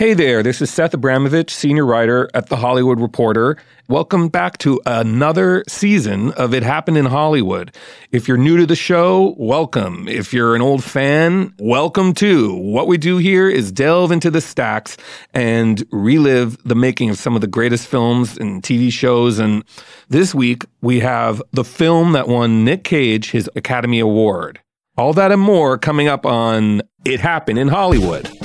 Hey there, this is Seth Abramovitch, senior writer at The Hollywood Reporter. Welcome back to another season of It Happened in Hollywood. If you're new to the show, welcome. If you're an old fan, welcome too. What we do here is delve into the stacks and relive the making of some of the greatest films and TV shows. And this week, we have the film that won Nick Cage his Academy Award. All that and more coming up on It Happened in Hollywood.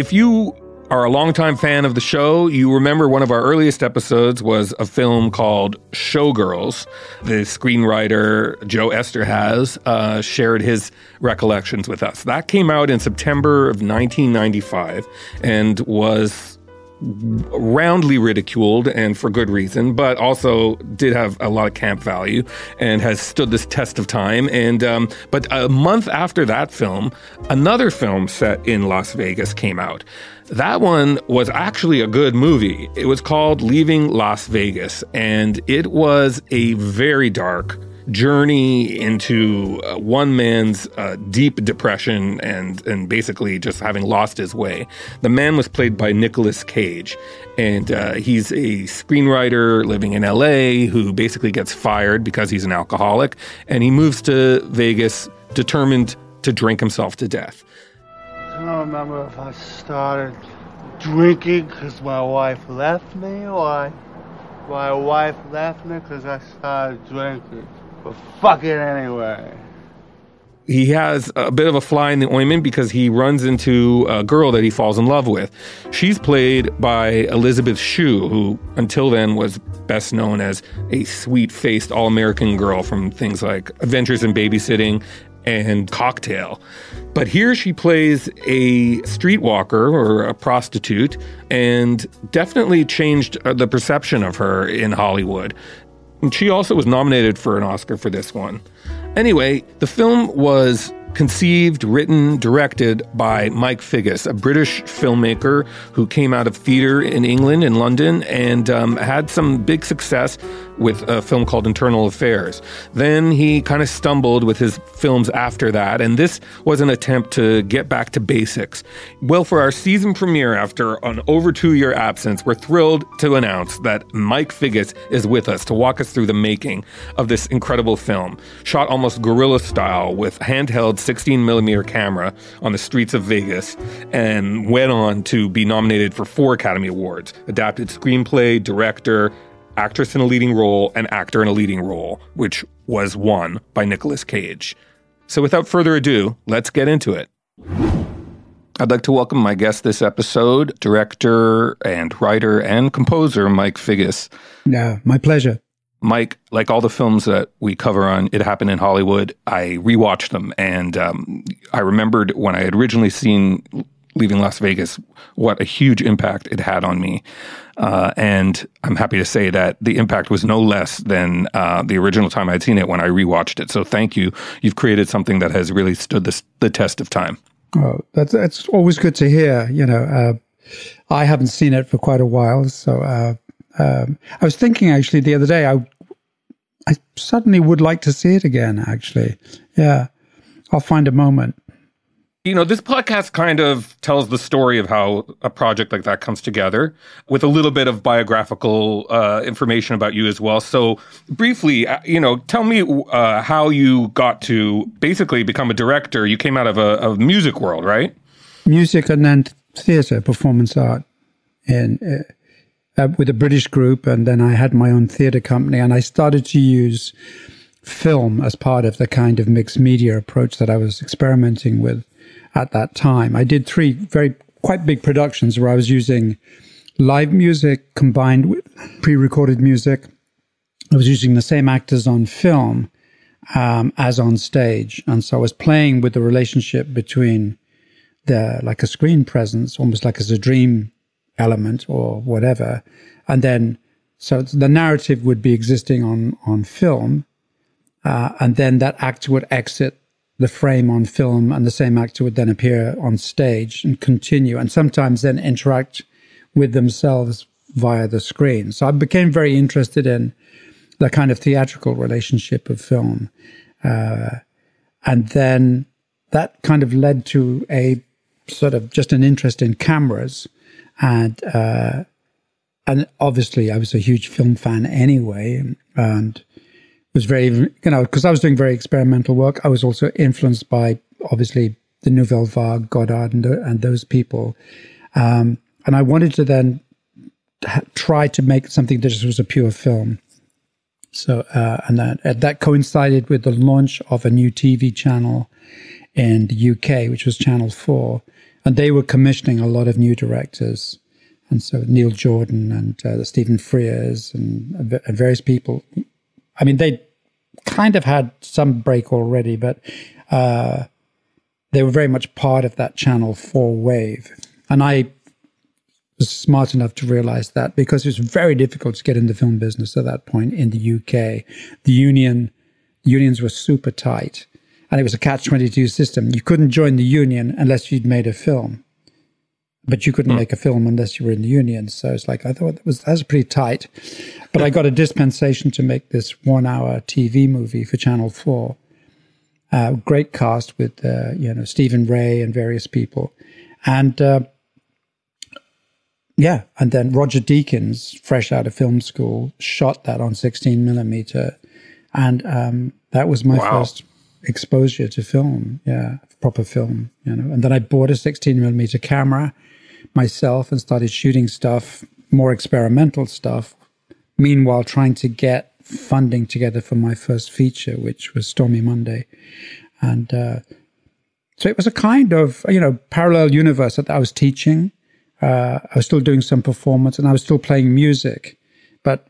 If you are a longtime fan of the show, you remember one of our earliest episodes was a film called Showgirls. The screenwriter Joe Eszterhas uh, shared his recollections with us. That came out in September of 1995 and was roundly ridiculed and for good reason, but also did have a lot of camp value and has stood this test of time. And um, but a month after that film, another film set in Las Vegas came out. That one was actually a good movie. It was called Leaving Las Vegas, and it was a very dark journey into uh, one man's uh, deep depression and and basically just having lost his way. The man was played by Nicolas Cage, and uh, he's a screenwriter living in L.A. who basically gets fired because he's an alcoholic, and he moves to Vegas determined to drink himself to death. I don't remember if I started drinking because my wife left me or I, my wife left me because I started drinking. But fuck it anyway. He has a bit of a fly in the ointment because he runs into a girl that he falls in love with. She's played by Elizabeth Shue, who until then was best known as a sweet faced all American girl from things like Adventures in Babysitting and Cocktail. But here she plays a streetwalker or a prostitute and definitely changed uh, the perception of her in Hollywood. And she also was nominated for an Oscar for this one. Anyway, the film was conceived, written, directed by Mike Figgis, a British filmmaker who came out of theater in England and London and um, had some big success with a film called Internal Affairs. Then he kind of stumbled with his films after that, and this was an attempt to get back to basics. Well, for our season premiere after an over two year absence, we're thrilled to announce that Mike Figgis is with us to walk us through the making of this incredible film, shot almost guerrilla style with handheld 16 millimeter camera on the streets of Vegas, and went on to be nominated for four Academy Awards adapted screenplay, director, actress in a leading role, and actor in a leading role, which was won by Nicolas Cage. So without further ado, let's get into it. I'd like to welcome my guest this episode, director and writer and composer Mike Figgis. Yeah, my pleasure. Mike, like all the films that we cover on It Happened in Hollywood, I rewatched them. And um, I remembered when I had originally seen Leaving Las Vegas, what a huge impact it had on me. Uh, and I'm happy to say that the impact was no less than uh, the original time I'd seen it when I rewatched it. So thank you. You've created something that has really stood the, the test of time. Oh, that's that's always good to hear. You know, uh, I haven't seen it for quite a while, so uh, um, I was thinking actually the other day. I I suddenly would like to see it again. Actually, yeah, I'll find a moment. You know, this podcast kind of tells the story of how a project like that comes together with a little bit of biographical uh, information about you as well. So, briefly, uh, you know, tell me uh, how you got to basically become a director. You came out of a, music world, right? Music and then theatre, performance art, and uh, uh, with a British group. And then I had my own theatre company, and I started to use film as part of the kind of mixed media approach that I was experimenting with at that time. I did three very quite big productions where I was using live music combined with pre-recorded music. I was using the same actors on film um, as on stage, and so I was playing with the relationship between the like a screen presence, almost like as a dream element or whatever, and then so the narrative would be existing on on film, uh, and then that actor would exit the frame on film, and the same actor would then appear on stage and continue, and sometimes then interact with themselves via the screen. So I became very interested in the kind of theatrical relationship of film, uh, and then that kind of led to a sort of just an interest in cameras and uh, and obviously I was a huge film fan anyway, and was very you know because I was doing very experimental work. I was also influenced by obviously the Nouvelle Vague, Godard, and, and those people, um, and I wanted to then ha- try to make something that just was a pure film. So uh, and that uh, that coincided with the launch of a new TV channel in the UK, which was Channel Four, and they were commissioning a lot of new directors and so Neil Jordan and uh, Stephen Frears and, and, various people. I mean, they kind of had some break already, but uh, they were very much part of that Channel 4 wave. And I was smart enough to realize that because it was very difficult to get in the film business at that point in the UK. The union unions were super tight and it was a catch 22 system. You couldn't join the union unless you'd made a film but you couldn't mm. make a film unless you were in the union. So it's like I thought that was that was pretty tight. But I got a dispensation to make this one-hour TV movie for Channel Four. Uh, great cast with uh, you know Stephen Rea and various people, and uh, yeah, and then Roger Deakins, fresh out of film school, shot that on 16 millimeter, and um, that was my wow. first exposure to film. Yeah, proper film, you know. And then I bought a 16 millimeter camera myself and started shooting stuff, more experimental stuff. Meanwhile, trying to get funding together for my first feature, which was Stormy Monday. And uh, so it was a kind of, you know, parallel universe that I was teaching. Uh, I was still doing some performance and I was still playing music, but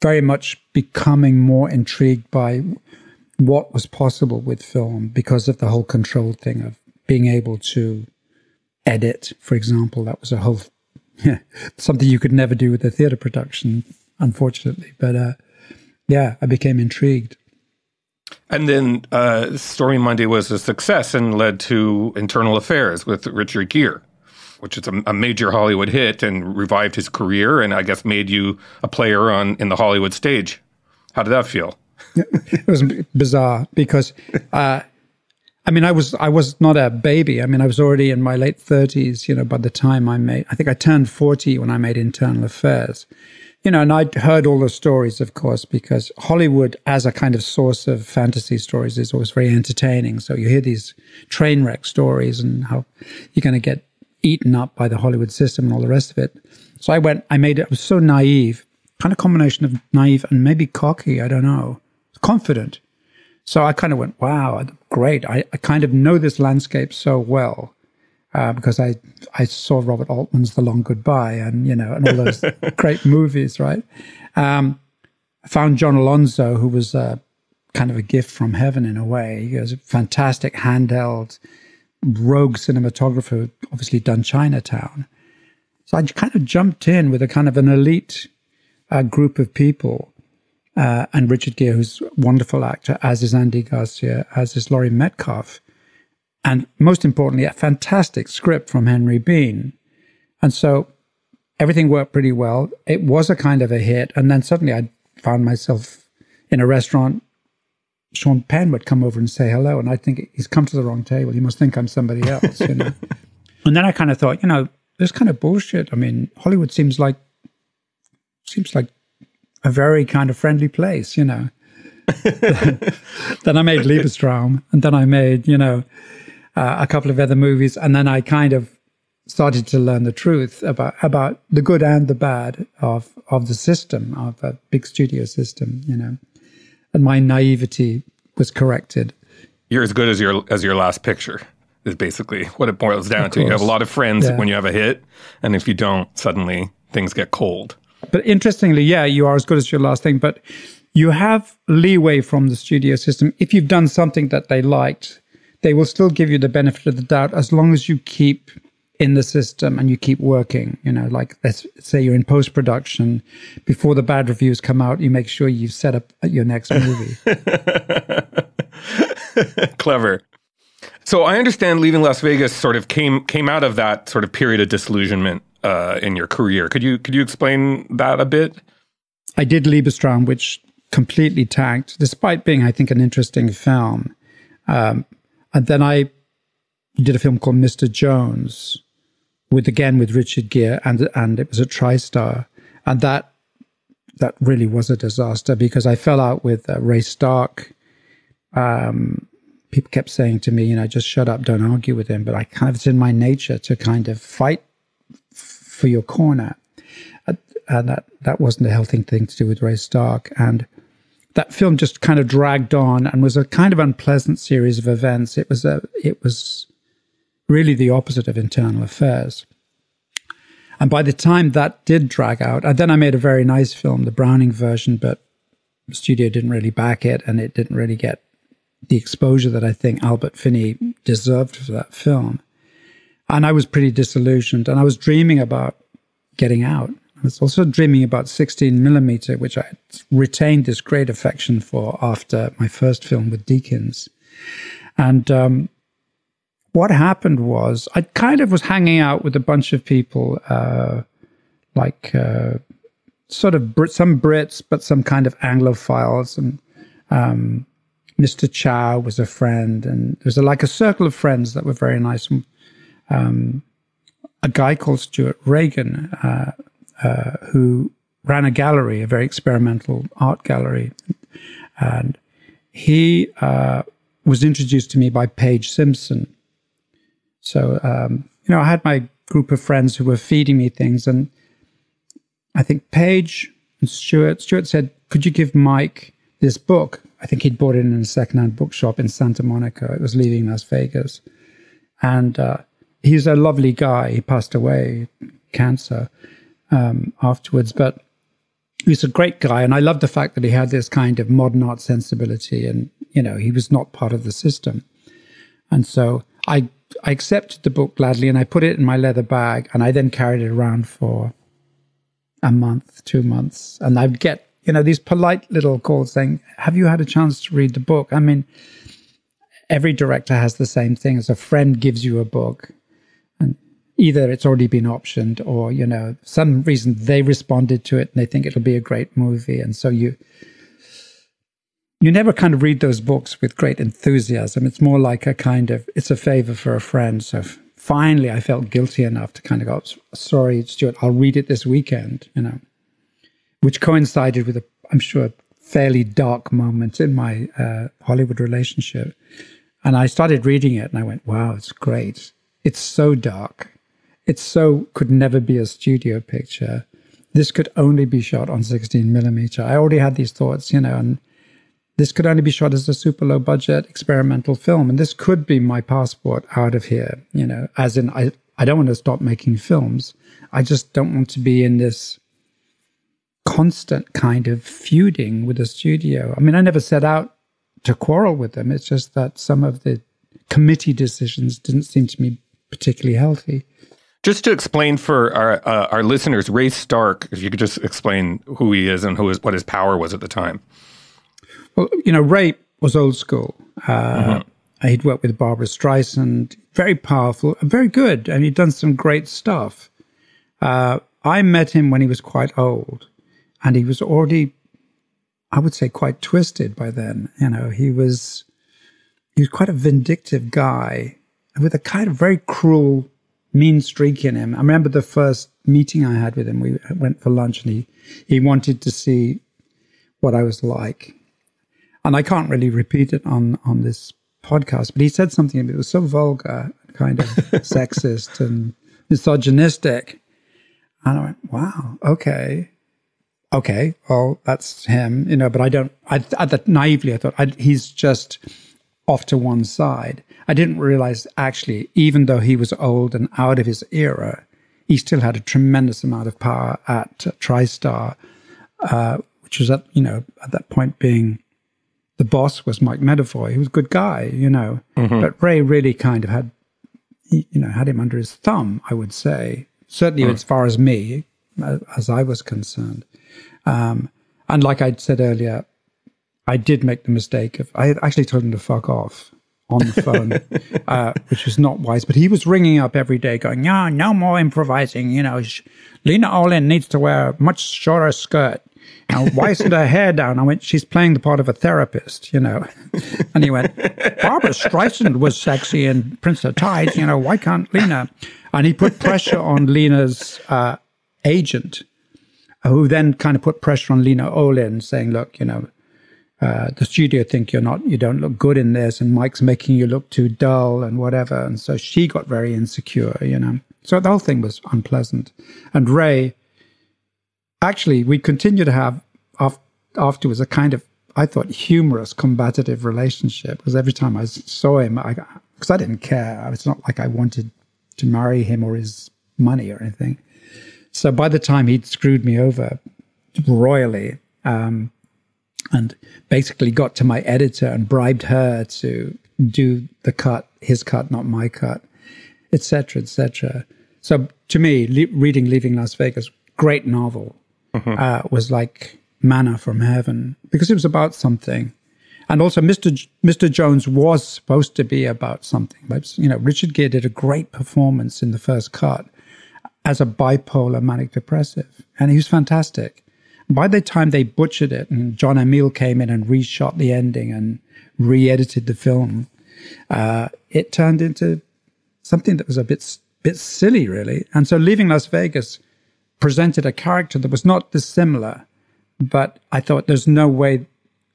very much becoming more intrigued by what was possible with film because of the whole control thing of being able to edit, for example. That was a whole something you could never do with a theater production, unfortunately. But uh, yeah, I became intrigued. And then uh, Stormy Monday was a success and led to Internal Affairs with Richard Gere, which is a, a, major Hollywood hit and revived his career and I guess made you a player on in the Hollywood stage. How did that feel? It was bizarre because uh, I mean, I was I was not a baby. I mean, I was already in my late thirties. You know, by the time I made, I think I turned forty when I made Internal Affairs. You know, and I'd heard all the stories, of course, because Hollywood, as a kind of source of fantasy stories, is always very entertaining. So you hear these train wreck stories and how you're going to get eaten up by the Hollywood system and all the rest of it. So I went, I made it. I was so naive, kind of combination of naive and maybe cocky. I don't know, confident so I kind of went, wow, great. I, I kind of know this landscape so well uh, because I, I saw Robert Altman's The Long Goodbye and, you know, and all those great movies, right? Um, I found John Alonzo, who was uh, kind of a gift from heaven in a way. He was a fantastic handheld rogue cinematographer, obviously done Chinatown. So I kind of jumped in with a kind of an elite uh, group of people uh, and Richard Gere, who's a wonderful actor, as is Andy Garcia, as is Laurie Metcalf. And most importantly, a fantastic script from Henry Bean. And so everything worked pretty well. It was a kind of a hit. And then suddenly I found myself in a restaurant. Sean Penn would come over and say hello. And I think he's come to the wrong table. He must think I'm somebody else, you know. and then I kind of thought, you know, this kind of bullshit. I mean, Hollywood seems like seems like a very kind of friendly place, you know. then I made Liebestraum, and then I made, you know, uh, a couple of other movies, and then I kind of started to learn the truth about about the good and the bad of of the system of a big studio system, you know, and my naivety was corrected. You're as good as your as your last picture is basically what it boils down to. You have a lot of friends yeah. when you have a hit, and if you don't, suddenly things get cold. But interestingly, yeah, you are as good as your last thing, but you have leeway from the studio system. If you've done something that they liked, they will still give you the benefit of the doubt as long as you keep in the system and you keep working. You know, like let's say you're in post production, before the bad reviews come out, you make sure you've set up your next movie. Clever. So I understand leaving Las Vegas sort of came came out of that sort of period of disillusionment uh, in your career. Could you could you explain that a bit? I did Liebestraum, which completely tanked, despite being, I think, an interesting film. Um, and then I did a film called Mr. Jones, with again with Richard Gere, and and it was a TriStar, and that that really was a disaster because I fell out with uh, Ray Stark. Um, people kept saying to me, you know, just shut up, don't argue with him. But I kind of, it's in my nature to kind of fight for your corner. Uh, and that, that wasn't a healthy thing to do with Ray Stark. And that film just kind of dragged on and was a kind of unpleasant series of events. It was a, it was really the opposite of internal affairs. And by the time that did drag out, and then I made a very nice film, the Browning version, but the studio didn't really back it and it didn't really get the exposure that I think Albert Finney deserved for that film. And I was pretty disillusioned and I was dreaming about getting out. I was also dreaming about 16 millimeter, which I retained this great affection for after my first film with Deakins. And um, what happened was I kind of was hanging out with a bunch of people, uh, like uh, sort of Brit- some Brits, but some kind of Anglophiles and um, Mr. Chow was a friend, and there was a, like a circle of friends that were very nice. Um, a guy called Stuart Regen, uh, uh, who ran a gallery, a very experimental art gallery, and he uh, was introduced to me by Paige Simpson. So um, you know, I had my group of friends who were feeding me things, and I think Paige and Stuart. Stuart said, "Could you give Mike this book?" I think he'd bought it in a secondhand bookshop in Santa Monica. It was leaving Las Vegas. And uh, he's a lovely guy. He passed away, cancer, um, afterwards. But he's a great guy. And I love the fact that he had this kind of modern art sensibility and, you know, he was not part of the system. And so I, I accepted the book gladly and I put it in my leather bag and I then carried it around for a month, two months. And I'd get you know, these polite little calls saying, Have you had a chance to read the book? I mean, every director has the same thing as a friend gives you a book either it's already been optioned or, you know, some reason they responded to it and they think it'll be a great movie. And so you, you never kind of read those books with great enthusiasm. It's more like a kind of, it's a favor for a friend. So finally I felt guilty enough to kind of go, sorry, Stuart, I'll read it this weekend, you know which coincided with a, I'm sure, fairly dark moment in my uh, Hollywood relationship. And I started reading it and I went, wow, it's great. It's so dark. It so could never be a studio picture. This could only be shot on 16 millimeter. I already had these thoughts, you know, and this could only be shot as a super low budget experimental film. And this could be my passport out of here, you know, as in, I, I don't want to stop making films. I just don't want to be in this constant kind of feuding with the studio. I mean, I never set out to quarrel with them. It's just that some of the committee decisions didn't seem to me particularly healthy. Just to explain for our uh, our listeners, Ray Stark, if you could just explain who he is and who is what his power was at the time. Well, you know, Ray was old school. Uh, mm-hmm. He'd worked with Barbra Streisand, very powerful, and very good, and he'd done some great stuff. Uh, I met him when he was quite old, and he was already, I would say, quite twisted by then. You know, he was he was quite a vindictive guy with a kind of very cruel, mean streak in him. I remember the first meeting I had with him. We went for lunch, and he he wanted to see what I was like, and I can't really repeat it on on this podcast. But he said something that was so vulgar, kind of sexist and misogynistic. And I went, wow, okay okay, well, that's him, you know, but I don't, I, I that naively, I thought I, he's just off to one side. I didn't realize actually, even though he was old and out of his era, he still had a tremendous amount of power at uh, TriStar, uh, which was at, you know, at that point being the boss was Mike Medavoy. He was a good guy, you know, mm-hmm. but Ray really kind of had, you know, had him under his thumb. I would say certainly as far as me, as I was concerned. Um, and like I said earlier, I did make the mistake of I actually told him to fuck off on the phone, uh, which was not wise. But he was ringing up every day, going, "No, no more improvising. You know, sh- Lena Olin needs to wear a much shorter skirt. Now, why isn't her hair down?" I went, "She's playing the part of a therapist, you know." And he went, "Barbra Streisand was sexy in Prince of Tides. You know, why can't Lena?" And he put pressure on Lena's uh, agent, who then kind of put pressure on Lena Olin, saying, "Look, you know." Uh, the studio think you're not, you don't look good in this, and Mike's making you look too dull and whatever. And so she got very insecure, you know. So the whole thing was unpleasant. And Ray, actually, we continued to have af- afterwards a kind of, I thought, humorous, combative relationship. Because every time I saw him, I because I didn't care. It's not like I wanted to marry him or his money or anything. So by the time he'd screwed me over royally, um, and basically got to my editor and bribed her to do the cut, his cut, not my cut, etc., etc. So to me, le- reading Leaving Las Vegas, great novel, mm-hmm. uh, was like manna from heaven because it was about something. And also, Mr. J- Mr. Jones was supposed to be about something. But, you know, Richard Gere did a great performance in the first cut as a bipolar manic depressive, and he was fantastic by the time they butchered it and Jon Amiel came in and reshot the ending and re-edited the film, uh, it turned into something that was a bit bit silly, really. And so, leaving Las Vegas presented a character that was not dissimilar, but I thought there's no way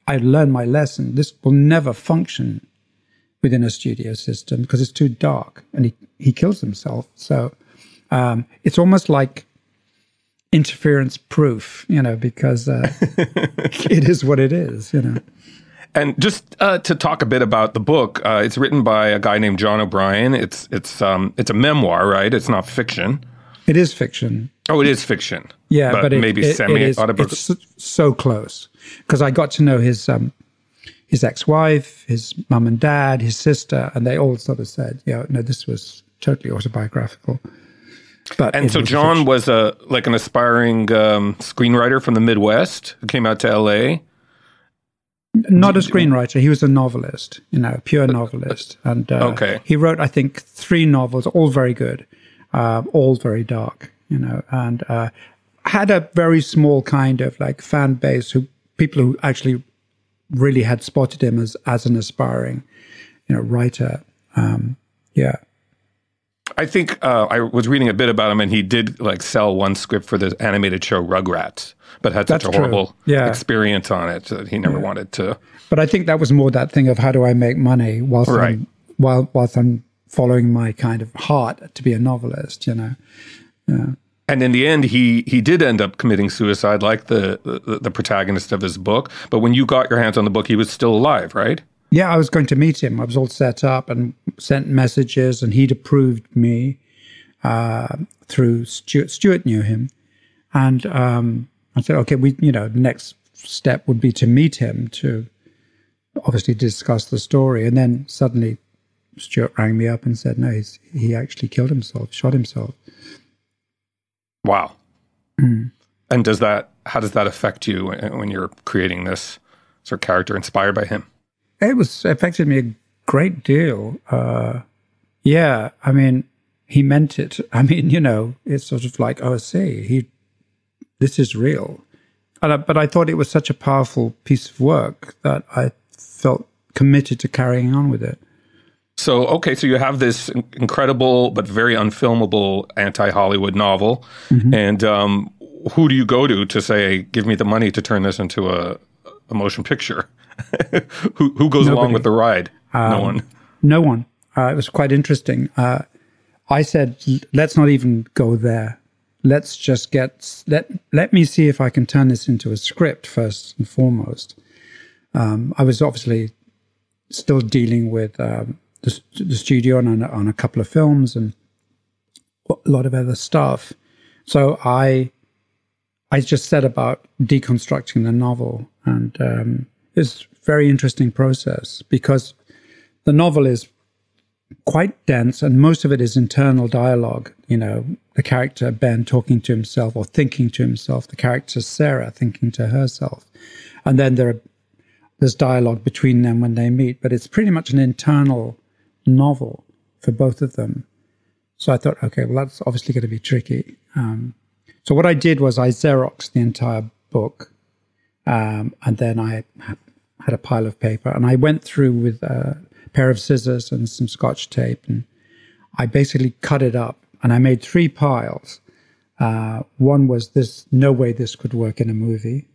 I learned my lesson. This will never function within a studio system because it's too dark, and he he kills himself. So um, it's almost like interference proof, you know, because uh, it is what it is, you know. And just uh, to talk a bit about the book, uh, it's written by a guy named John O'Brien. It's it's um, it's a memoir, right? It's not fiction. It is fiction. Oh, it is fiction. Yeah, but, but it, maybe it, semi it is, autobiographical. It's so close because I got to know his um, his ex-wife, his mum and dad, his sister, and they all sort of said, "Yeah, no, this was totally autobiographical." But and so John was a like an aspiring um, screenwriter from the Midwest who came out to L.A. Not a screenwriter. He was a novelist, you know, pure novelist. And uh, okay. he wrote, I think, three novels, all very good, uh, all very dark, you know, and uh, had a very small kind of like fan base who people who actually really had spotted him as as an aspiring, you know, writer. Um, yeah. I think uh, I was reading a bit about him, and he did like sell one script for the animated show Rugrats, but had such That's a horrible yeah. experience on it that he never yeah. wanted to. But I think that was more that thing of how do I make money whilst right. I'm, while whilst I'm following my kind of heart to be a novelist, you know. Yeah. And in the end, he he did end up committing suicide, like the, the the protagonist of his book. But when you got your hands on the book, he was still alive, right? Yeah, I was going to meet him. I was all set up and sent messages, and he'd approved me uh, through Stuart. Stuart knew him, and um, I said, "Okay, we, you know, the next step would be to meet him to obviously discuss the story." And then suddenly, Stuart rang me up and said, "No, he actually killed himself, shot himself." Wow. Mm. And does that? How does that affect you when you're creating this sort of character inspired by him? It was affected me a great deal. Uh, yeah, I mean, he meant it. I mean, you know, it's sort of like, oh, see, he, this is real. I, but I thought it was such a powerful piece of work that I felt committed to carrying on with it. So, okay, so you have this incredible but very unfilmable anti Hollywood novel. Mm-hmm. And um, who do you go to to say, give me the money to turn this into a, a motion picture? who who goes Nobody. along with the ride? Um, no one. No one. Uh, it was quite interesting. Uh, I said, let's not even go there. Let's just get let let me see if I can turn this into a script first and foremost. Um, I was obviously still dealing with um, the, the, studio on, on a couple of films and a lot of other stuff. So I I just said about deconstructing the novel, and um, it's a very interesting process because the novel is quite dense, and most of it is internal dialogue. You know, the character Ben talking to himself or thinking to himself, the character Sarah thinking to herself, and then there are, there's dialogue between them when they meet. But it's pretty much an internal novel for both of them. So I thought, okay, well, that's obviously going to be tricky. Um, so what I did was I Xeroxed the entire book, um, and then I had a pile of paper, and I went through with a pair of scissors and some scotch tape, and I basically cut it up, and I made three piles. Uh, one was this: no way this could work in a movie.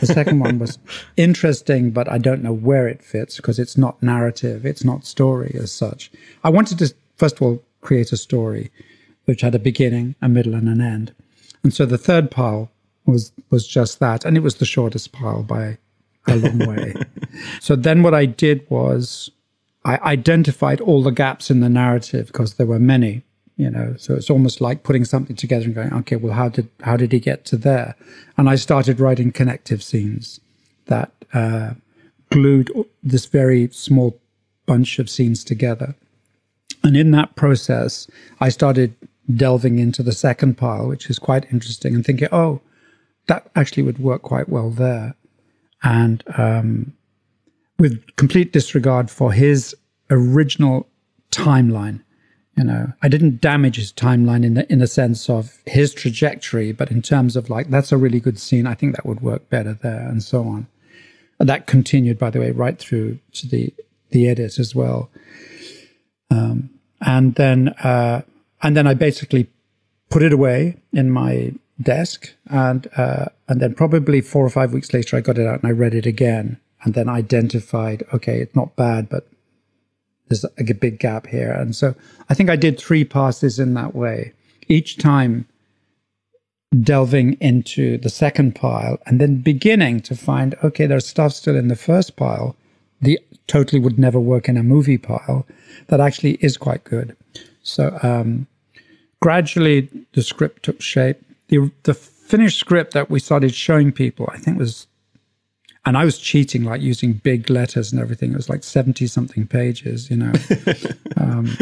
The second one was interesting, but I don't know where it fits because it's not narrative, it's not story as such. I wanted to first of all create a story which had a beginning, a middle, and an end. And so the third pile was was just that, and it was the shortest pile by a long way. so then what I did was I identified all the gaps in the narrative because there were many, you know. So it's almost like putting something together and going, okay, well, how did how did he get to there? And I started writing connective scenes that uh, glued this very small bunch of scenes together. And in that process, I started delving into the second pile, which is quite interesting, and thinking, oh, that actually would work quite well there. And um, with complete disregard for his original timeline, you know, I didn't damage his timeline in the in the sense of his trajectory, but in terms of like that's a really good scene. I think that would work better there, and so on. And that continued, by the way, right through to the the edit as well. Um, and then uh, and then I basically put it away in my desk, and uh, and then probably four or five weeks later, I got it out and I read it again, and then identified, okay, it's not bad, but there's a big gap here, and so I think I did three passes in that way, each time delving into the second pile and then beginning to find, okay, there's stuff still in the first pile, the totally would never work in a movie pile, that actually is quite good. So um, gradually the script took shape. The, the finished script that we started showing people, I think was, and I was cheating, like using big letters and everything. It was like 70 something pages, you know. um,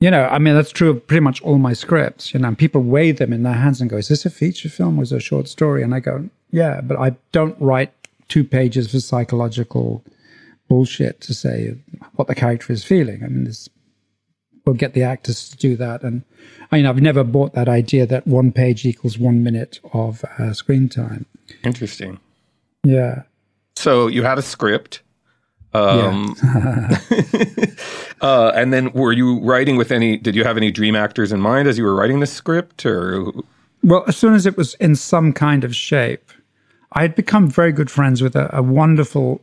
you know, I mean, that's true of pretty much all my scripts, you know, and people weigh them in their hands and go, is this a feature film or is it a short story? And I go, yeah, but I don't write two pages for psychological bullshit to say what the character is feeling. I mean, this we'll get the actors to do that. And I mean, I've never bought that idea that one page equals one minute of uh, screen time. Interesting. Yeah. So you had a script. Um, yeah. uh, and then were you writing with any, did you have any dream actors in mind as you were writing the script or? Well, as soon as it was in some kind of shape, I had become very good friends with a, a wonderful,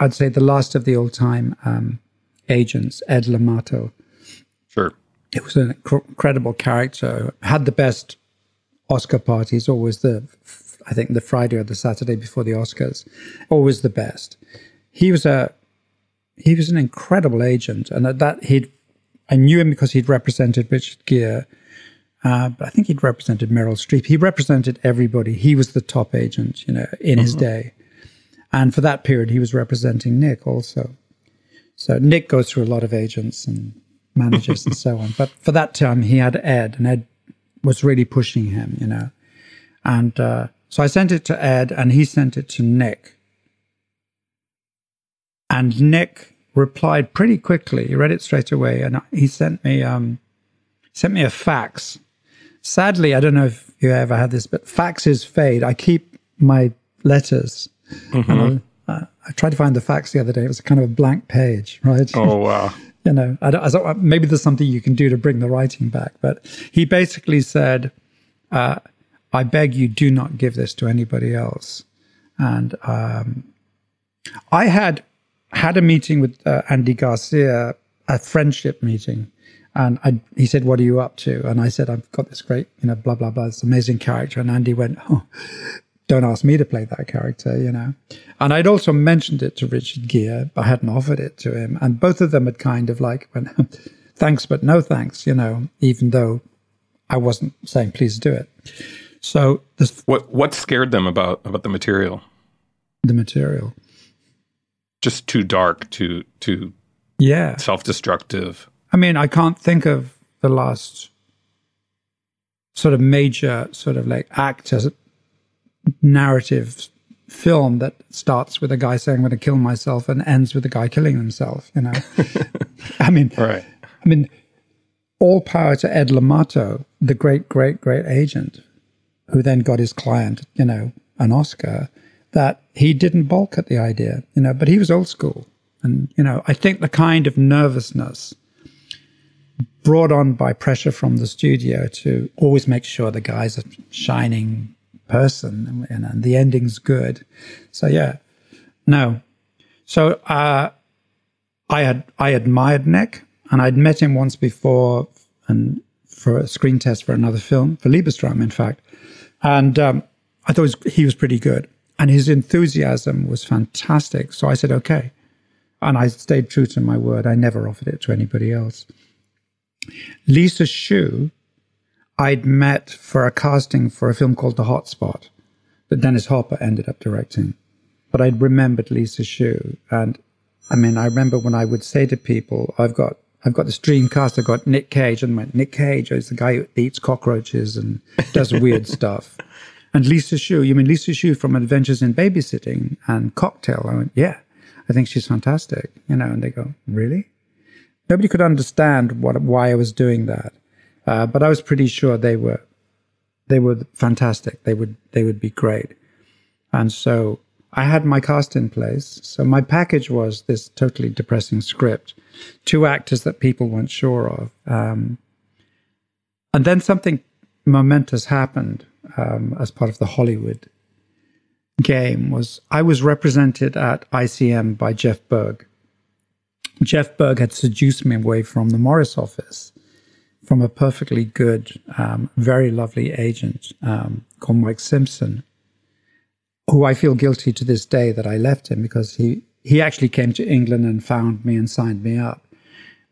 I'd say the last of the old time um, agents, Ed Limato, Sure. It was an incredible character. Had the best Oscar parties, always the, I think the Friday or the Saturday before the Oscars, always the best. He was a, he was an incredible agent, and at that he'd, I knew him because he'd represented Richard Gere, uh, but I think he'd represented Meryl Streep. He represented everybody. He was the top agent, you know, in his mm-hmm. day, and for that period he was representing Nick also. So Nick goes through a lot of agents and managers and so on. But for that time, he had Ed, and Ed was really pushing him, you know. And uh, so I sent it to Ed, and he sent it to Nick. And Nick replied pretty quickly. He read it straight away, and he sent me um, sent me a fax. Sadly, I don't know if you ever had this, but faxes fade. I keep my letters. Mm-hmm. I, uh, I tried to find the fax the other day. It was kind of a blank page, right? Oh wow! you know, I I don't, maybe there's something you can do to bring the writing back. But he basically said, uh, I beg you, do not give this to anybody else. And um, I had had a meeting with uh, Andy Garcia, a friendship meeting. And I, he said, What are you up to? And I said, I've got this great, you know, blah, blah, blah, this amazing character. And Andy went, Oh, don't ask me to play that character, you know. And I'd also mentioned it to Richard Gere, I hadn't offered it to him. And both of them had kind of like went, thanks, but no thanks, you know, even though I wasn't saying, please do it. So this, what, what scared them about, about the material? The material. Just too dark, too, too. Yeah. self-destructive. I mean, I can't think of the last sort of major sort of like act as a narrative film that starts with a guy saying, I'm going to kill myself and ends with a guy killing himself, you know? I mean, Right. I mean, all power to Ed Limato, the great, great, great agent, who then got his client, you know, an Oscar, that he didn't balk at the idea, you know, but he was old school. And, you know, I think the kind of nervousness brought on by pressure from the studio to always make sure the guy's are shining person and, and the ending's good. So, yeah, no. So, uh, I had I admired Nick, and I'd met him once before, and for a screen test for another film for Liebestraum, in fact, and um, I thought he was, pretty good, and his enthusiasm was fantastic. So I said, okay, and I stayed true to my word. I never offered it to anybody else. Lisa Shue, I'd met for a casting for a film called The Hotspot that Dennis Hopper ended up directing, but I'd remembered Lisa Shue, and I mean, I remember when I would say to people, I've got I've got this dream cast, I've got Nick Cage, and went, Nick Cage oh, is the guy who eats cockroaches and does weird stuff. And Lisa Shue, you mean Lisa Shue from Adventures in Babysitting and Cocktail? I went, yeah, I think she's fantastic. You know, and they go, really? Nobody could understand what why I was doing that, uh, but I was pretty sure they were they were fantastic. They would they would be great, and so I had my cast in place. So my package was this totally depressing script, two actors that people weren't sure of. Um, and then something momentous happened um, as part of the Hollywood game was I was represented at ICM by Jeff Berg. Jeff Berg had seduced me away from the Morris office from a perfectly good, um, very lovely agent um, called Mike Simpson who I feel guilty to this day that I left him because he he actually came to England and found me and signed me up.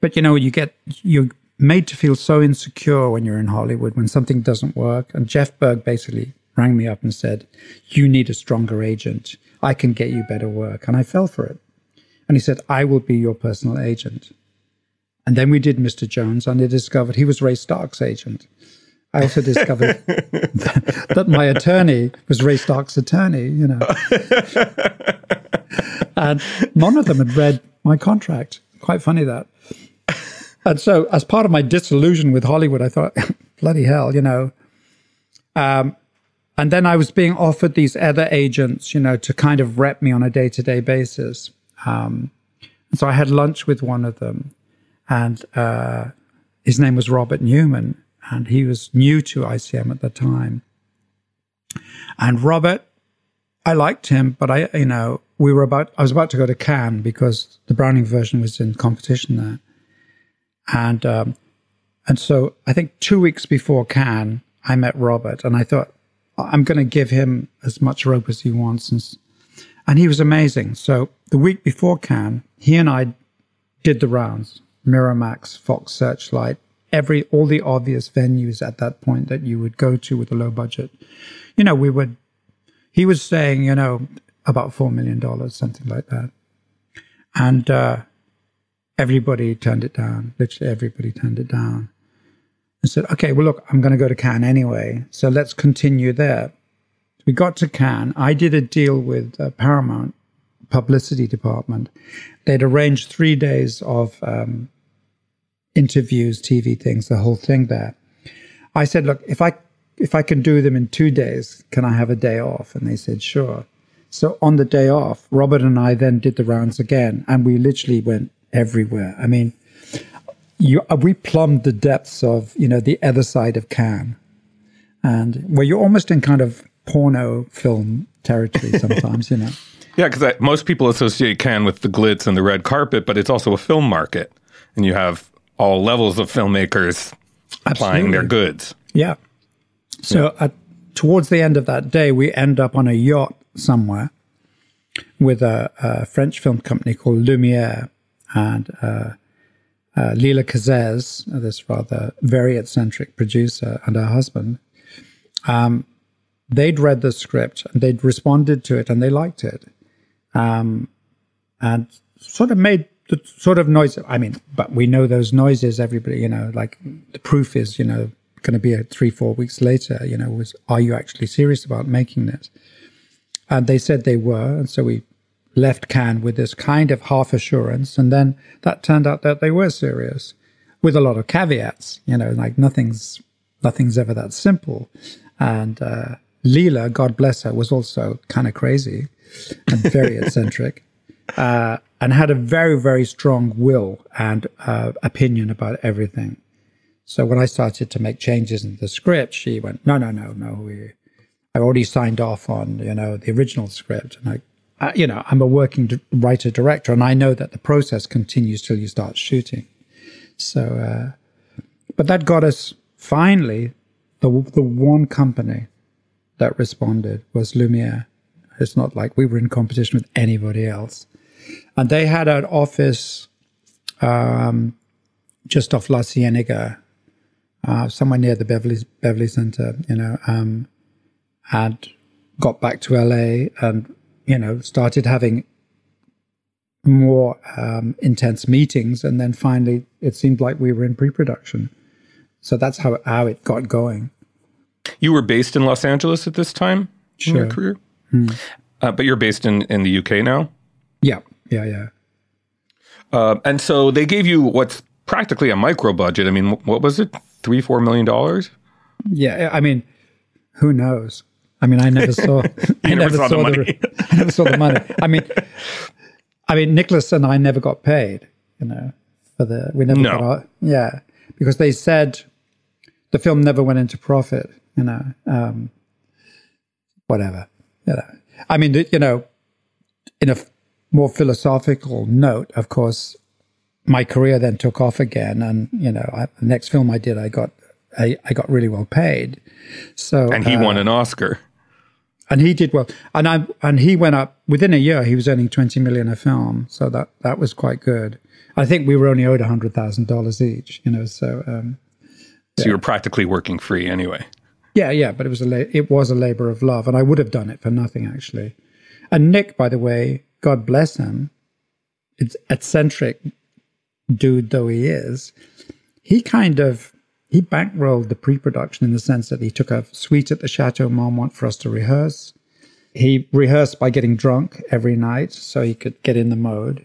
But you know, you get you're made to feel so insecure when you're in Hollywood when something doesn't work. And Jeff Berg basically rang me up and said, "You need a stronger agent. I can get you better work." And I fell for it. And he said, "I will be your personal agent." And then we did Mr. Jones, and I discovered he was Ray Stark's agent. I also discovered that my attorney was Ray Stark's attorney, you know. and none of them had read my contract. Quite funny that. And so, as part of my disillusion with Hollywood, I thought, bloody hell, you know. Um, and then I was being offered these other agents, you know, to kind of rep me on a day to day basis. Um, and so I had lunch with one of them, and uh, his name was Robert Newman and he was new to ICM at the time. And Robert, I liked him, but I, you know, we were about, I was about to go to Cannes because the Browning version was in competition there. And, um, and so I think two weeks before Cannes, I met Robert and I thought, I'm going to give him as much rope as he wants. And, and he was amazing. So the week before Cannes, he and I did the rounds, Miramax, Fox Searchlight, every all the obvious venues at that point that you would go to with a low budget. You know, we would. He was saying, you know, about four million dollars, something like that, and uh, everybody turned it down. Literally, everybody turned it down. And said, okay, well, look, I'm going to go to Cannes anyway, so let's continue there. We got to Cannes. I did a deal with uh, Paramount publicity department. They'd arranged three days of um, interviews, TV things, the whole thing there. I said, look, if I if I can do them in two days, can I have a day off? And they said, sure. So on the day off, Robert and I then did the rounds again, and we literally went everywhere. I mean, you, we plumbed the depths of you know the other side of Cannes, and where you're almost in kind of porno film territory sometimes, you know. Yeah, because most people associate Cannes with the glitz and the red carpet, but it's also a film market, and you have all levels of filmmakers applying their goods. Yeah. So at, towards the end of that day, we end up on a yacht somewhere with a, a French film company called Lumiere and uh, uh, Lila Cazès, this rather very eccentric producer, and her husband. Um, they'd read the script and they'd responded to it and they liked it, um, and sort of made the sort of noise. I mean, but we know those noises. Everybody, you know, like the proof is, you know, going to be a three, four weeks later. You know, was are you actually serious about making this? And they said they were, and so we left Cannes with this kind of half assurance, and then that turned out that they were serious, with a lot of caveats. You know, like nothing's nothing's ever that simple, and uh, Lila, God bless her, was also kind of crazy and very eccentric. Uh, and had a very, very strong will and uh, opinion about everything. So when I started to make changes in the script, she went, "No, no, no, no. We, I already signed off on you know the original script, and I, you know, I'm a working writer director, and I know that the process continues till you start shooting. So, uh, but that got us finally the the one company that responded was Lumiere. It's not like we were in competition with anybody else. And they had an office um, just off La Cienega, uh, somewhere near the Beverly, Beverly Center, you know, um, and got back to LA and, you know, started having more um, intense meetings. And then finally, it seemed like we were in pre production. So that's how, how it got going. You were based in Los Angeles at this time sure. in your career? Hmm. Uh, but you're based in, in the UK now? Yeah, yeah, yeah. Uh, and so they gave you what's practically a micro budget. I mean, what was it? Three, four million dollars? Yeah, I mean, who knows? I mean, I never saw. I never, never saw, saw, the money. The, I never saw the money. I mean, I mean, Nicolas and I never got paid. You know, for the we never no. got our, yeah because they said the film never went into profit. You know, um, whatever. You know, I mean, you know, in a more philosophical note, of course, my career then took off again, and you know, I, the next film I did, I got I, I got really well paid. So and he uh, won an Oscar, and he did well, and I and he went up within a year. He was earning twenty million a film, so that that was quite good. I think we were only owed hundred thousand dollars each, you know. So, um, so you were practically working free anyway. Yeah, yeah, but it was a la- it was a labor of love, and I would have done it for nothing actually. And Nick, by the way, God bless him, it's eccentric dude though he is, he kind of he bankrolled the pre-production in the sense that he took a suite at the Chateau Marmont for us to rehearse. He rehearsed by getting drunk every night so he could get in the mode.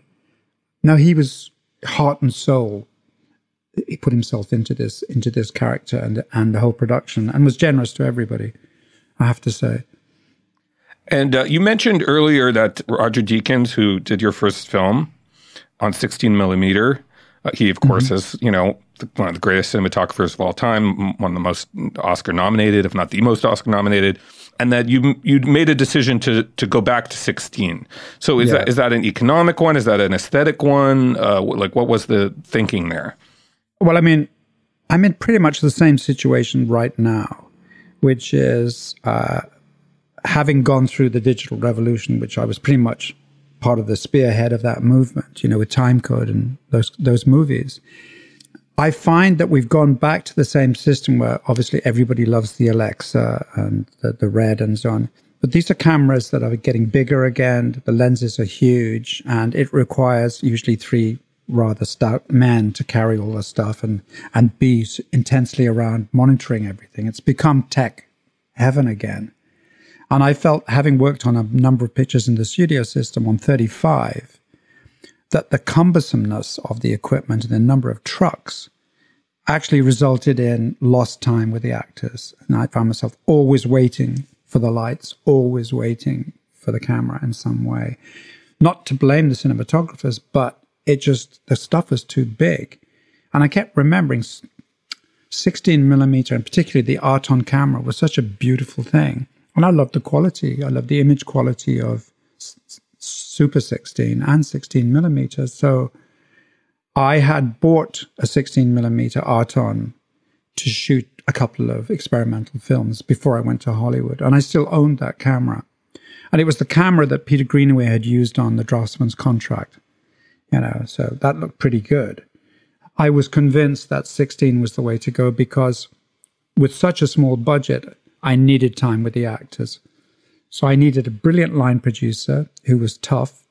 Now he was heart and soul. He put himself into this into this character and and the whole production and was generous to everybody. I have to say. And uh, you mentioned earlier that Roger Deakins, who did your first film on 16 millimeter, uh, he of course mm-hmm. is you know one of the greatest cinematographers of all time, one of the most Oscar nominated, if not the most Oscar nominated. And that you you made a decision to to go back to 16. So is yeah. that is that an economic one? Is that an aesthetic one? Uh, like what was the thinking there? Well, I mean, I'm in pretty much the same situation right now, which is uh, having gone through the digital revolution, which I was pretty much part of the spearhead of that movement, you know, with Time Code and those those movies. I find that we've gone back to the same system where obviously everybody loves the Alexa and the, the Red and so on. But these are cameras that are getting bigger again. The lenses are huge and it requires usually three rather stout man to carry all the stuff and, and be intensely around monitoring everything. It's become tech heaven again. And I felt, having worked on a number of pictures in the studio system on 35, that the cumbersomeness of the equipment and the number of trucks actually resulted in lost time with the actors. And I found myself always waiting for the lights, always waiting for the camera in some way. Not to blame the cinematographers, but it just, the stuff was too big. And I kept remembering 16 millimeter, and particularly the Aaton camera, was such a beautiful thing. And I love the quality. I love the image quality of Super 16 and 16 millimeters. So I had bought a 16 millimeter Aaton to shoot a couple of experimental films before I went to Hollywood. And I still owned that camera. And it was the camera that Peter Greenaway had used on the Draughtsman's Contract. You know, so that looked pretty good. I was convinced that 16 was the way to go because with such a small budget, I needed time with the actors. So I needed a brilliant line producer who was tough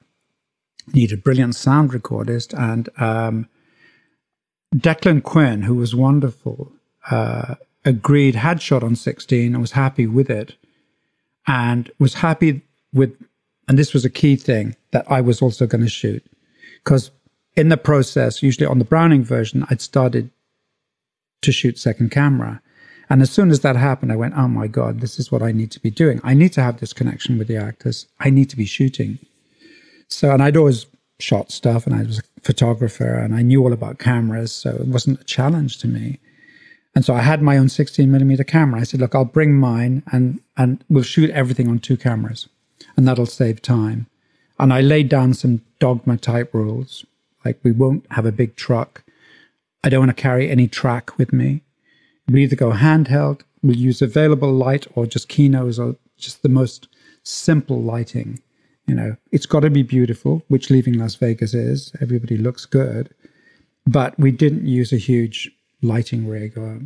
needed a brilliant sound recordist. And um, Declan Quinn, who was wonderful, uh, agreed, had shot on 16 and was happy with it, and was happy with, and this was a key thing that I was also going to shoot. Because in the process, usually on the Browning version, I'd started to shoot second camera. And as soon as that happened, I went, oh my God, this is what I need to be doing. I need to have this connection with the actors. I need to be shooting. So, and I'd always shot stuff and I was a photographer and I knew all about cameras. So it wasn't a challenge to me. And so I had my own 16 millimeter camera. I said, look, I'll bring mine and, and we'll shoot everything on two cameras and that'll save time. And I laid down some dogma type rules. Like we won't have a big truck. I don't want to carry any track with me. We'll either go handheld, we'll use available light or just kinos or just the most simple lighting. You know, it's got to be beautiful, which leaving Las Vegas is. Everybody looks good. But we didn't use a huge lighting rig. Or,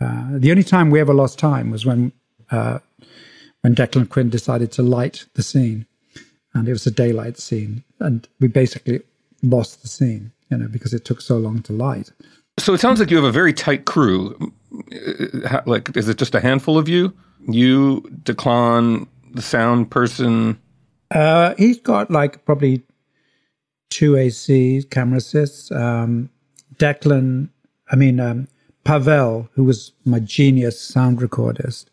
uh, the only time we ever lost time was when uh, when Declan Quinn decided to light the scene, and it was a daylight scene, and we basically lost the scene, you know, because it took so long to light. So it sounds like you have a very tight crew. Like, is it just a handful of you? You, Declan, the sound person. Uh, he's got like probably two AC camera assists. Um, Declan, I mean, um, Pavel, who was my genius sound recordist,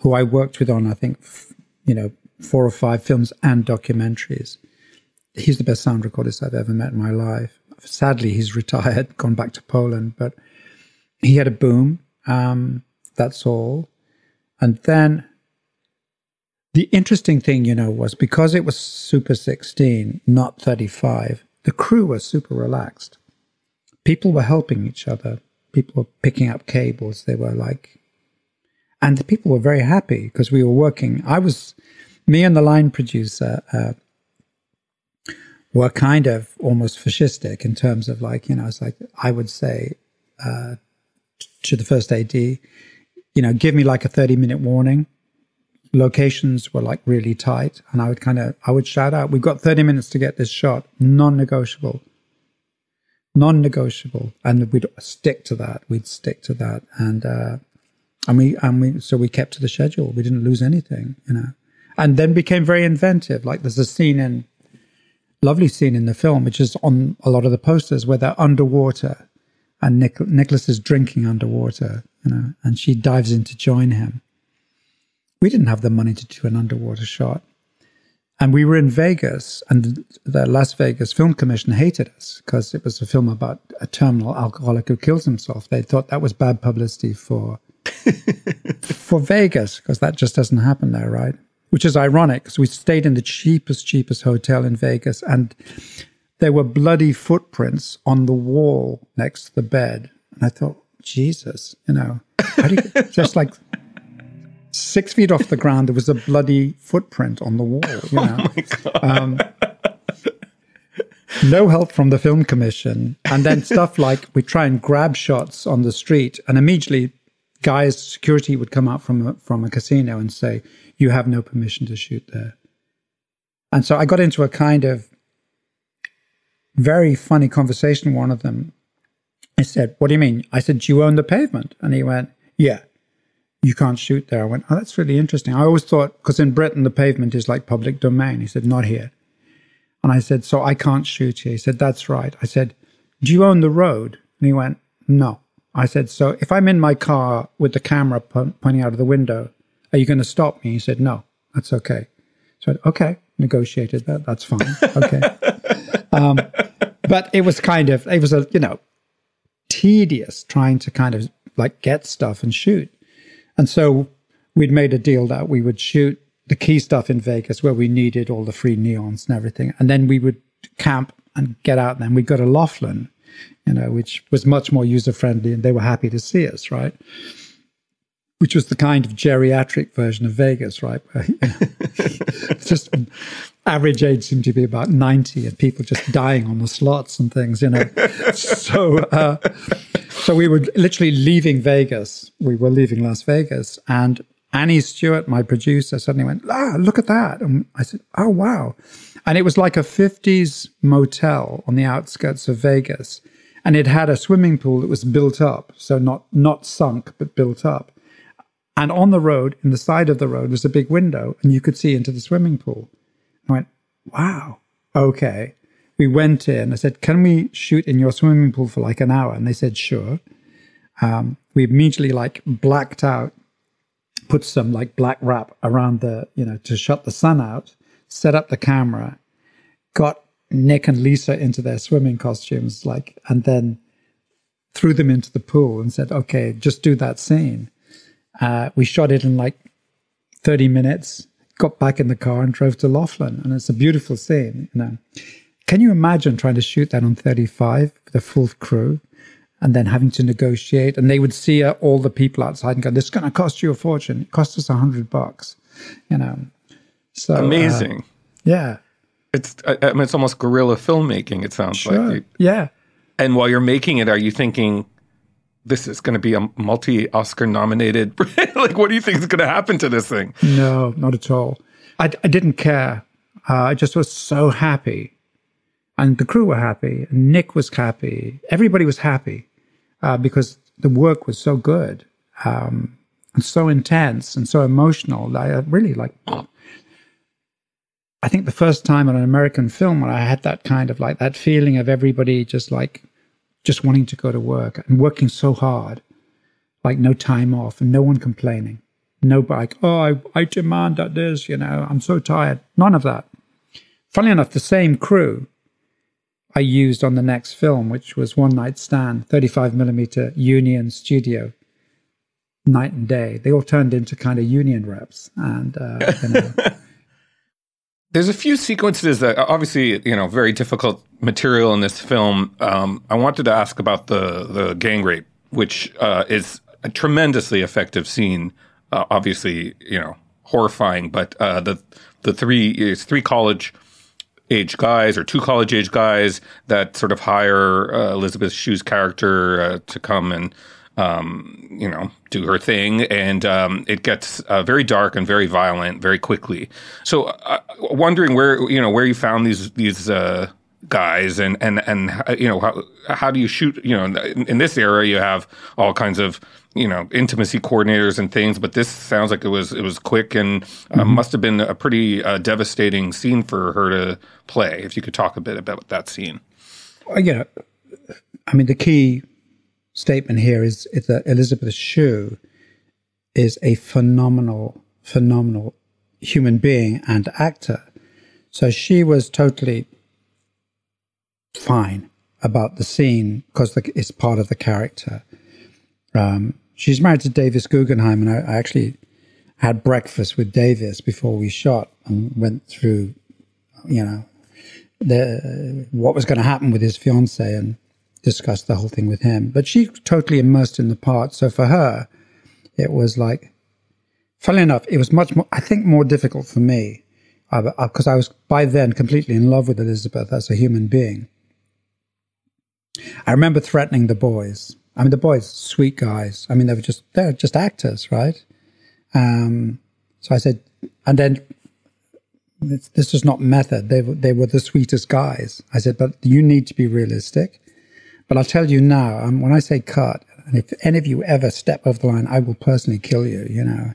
who I worked with on, I think, f- you know, four or five films and documentaries. He's the best sound recordist I've ever met in my life. Sadly, he's retired, gone back to Poland, but he had a boom. Um, that's all. And then the interesting thing, you know, was because it was Super 16, not 35, the crew was super relaxed. People were helping each other. People were picking up cables. They were like, and the people were very happy because we were working. I was, me and the line producer uh, were kind of almost fascistic in terms of like, you know, it's like, I would say uh, to the first AD, you know, give me like a 30 minute warning. Locations were like really tight and i would kind of i would shout out we've got 30 minutes to get this shot. Non-negotiable. Non-negotiable. And we'd stick to that. We'd stick to that. And uh and we and we so we kept to the schedule. We didn't lose anything you know and then became very inventive like there's a scene in lovely scene in the film which is on a lot of the posters where they're underwater and Nic- nicholas is drinking underwater you know and she dives in to join him we didn't have the money to do an underwater shot. And we were in Vegas, and the Las Vegas Film Commission hated us because it was a film about a terminal alcoholic who kills himself. They thought that was bad publicity for for Vegas because that just doesn't happen there, right? Which is ironic because we stayed in the cheapest, cheapest hotel in Vegas, and there were bloody footprints on the wall next to the bed. And I thought, Jesus, you know, you, just like six feet off the ground, there was a bloody footprint on the wall. You oh know? Oh um, no help from the film commission, and then stuff like we try and grab shots on the street, and immediately, guys, security would come out from a, from a casino and say, "You have no permission to shoot there." And so I got into a kind of very funny conversation. One of them, I said, "What do you mean?" I said, "Do you own the pavement?" And he went, "Yeah." you can't shoot there. I went, oh, that's really interesting. I always thought, because in Britain, the pavement is like public domain. He said, not here. And I said, so I can't shoot here. He said, that's right. I said, do you own the road? And he went, no. I said, so if I'm in my car with the camera pointing out of the window, are you going to stop me? He said, no, that's okay. So I said, okay, negotiated that. That's fine. Okay. um, but it was kind of, it was a, you know, tedious trying to kind of like get stuff and shoot. And so we'd made a deal that we would shoot the key stuff in Vegas where we needed all the free neons and everything. And then we would camp and get out. And then we got to Laughlin, you know, which was much more user friendly and they were happy to see us, right? Which was the kind of geriatric version of Vegas, right? you know, just average age seemed to be about 90 and people just dying on the slots and things, you know. so, uh, so we were literally leaving Vegas. We were leaving Las Vegas, and Annie Stewart, my producer, suddenly went, ah, look at that. And I said, oh, wow. And it was like a 50s motel on the outskirts of Vegas. And it had a swimming pool that was built up. So not, not sunk, but built up. And on the road, in the side of the road, was a big window and you could see into the swimming pool. I went, wow, okay. We went in. I said, can we shoot in your swimming pool for like an hour? And they said, sure. Um, we immediately like blacked out put some like black wrap around the, you know, to shut the sun out, set up the camera, got Nick and Lisa into their swimming costumes, like, and then threw them into the pool and said, okay, just do that scene. Uh, we shot it in like 30 minutes, got back in the car and drove to Laughlin. And it's a beautiful scene, you know. Can you imagine trying to shoot that on 35 with a full crew? and then having to negotiate. And they would see uh, all the people outside and go, "This is going to cost you a fortune. It cost us a hundred bucks," you know. So uh, amazing. Uh, yeah, it's I mean, it's almost guerrilla filmmaking. It sounds sure. like. Yeah. And while you're making it, are you thinking? This is going to be a multi Oscar nominated. like, what do you think is going to happen to this thing? No, not at all. I, I didn't care. Uh, I just was so happy and the crew were happy. And Nick was happy. Everybody was happy uh, because the work was so good um, and so intense and so emotional. I really like. I think the first time on an American film when I had that kind of like that feeling of everybody just like just wanting to go to work and working so hard, like no time off and no one complaining. No like, oh, I, I demand that this, you know, I'm so tired. None of that. Funny enough, the same crew I used on the next film, which was One Night Stand, 35 millimeter Union Studio, night and day. They all turned into kind of union reps, and uh, you know. There's a few sequences that obviously, you know, very difficult material in this film. Um, I wanted to ask about the the gang rape, which uh, is a tremendously effective scene. Uh, obviously, you know, horrifying, but uh, the the three is three college age guys or two college age guys that sort of hire uh, Elizabeth Shue's character uh, to come and um, you know do her thing, and um, it gets uh, very dark and very violent very quickly. So, uh, wondering where you know where you found these these uh, guys and and and you know how how do you shoot you know in, in this era you have all kinds of you know intimacy coordinators and things but this sounds like it was it was quick and uh, mm-hmm. must have been a pretty uh, devastating scene for her to play if you could talk a bit about that scene well, you know i mean the key statement here is, is that elizabeth shue is a phenomenal phenomenal human being and actor. So she was totally fine about the scene because it's part of the character. Um, she's married to Davis Guggenheim, and I, I, actually had breakfast with Davis before we shot and went through, you know, the what was going to happen with his fiance and discussed the whole thing with him. But she totally immersed in the part, so for her, it was like, funnily enough, it was much more, I think, more difficult for me because uh, I was by then completely in love with Elizabeth as a human being. I remember threatening the boys I mean, the boys, sweet guys. I mean, they were just, they're just actors, right? Um, so I said, and then this is not method. They, they were the sweetest guys. I said, but you need to be realistic. But I'll tell you now, um, when I say cut, and if any of you ever step over the line, I will personally kill you, you know,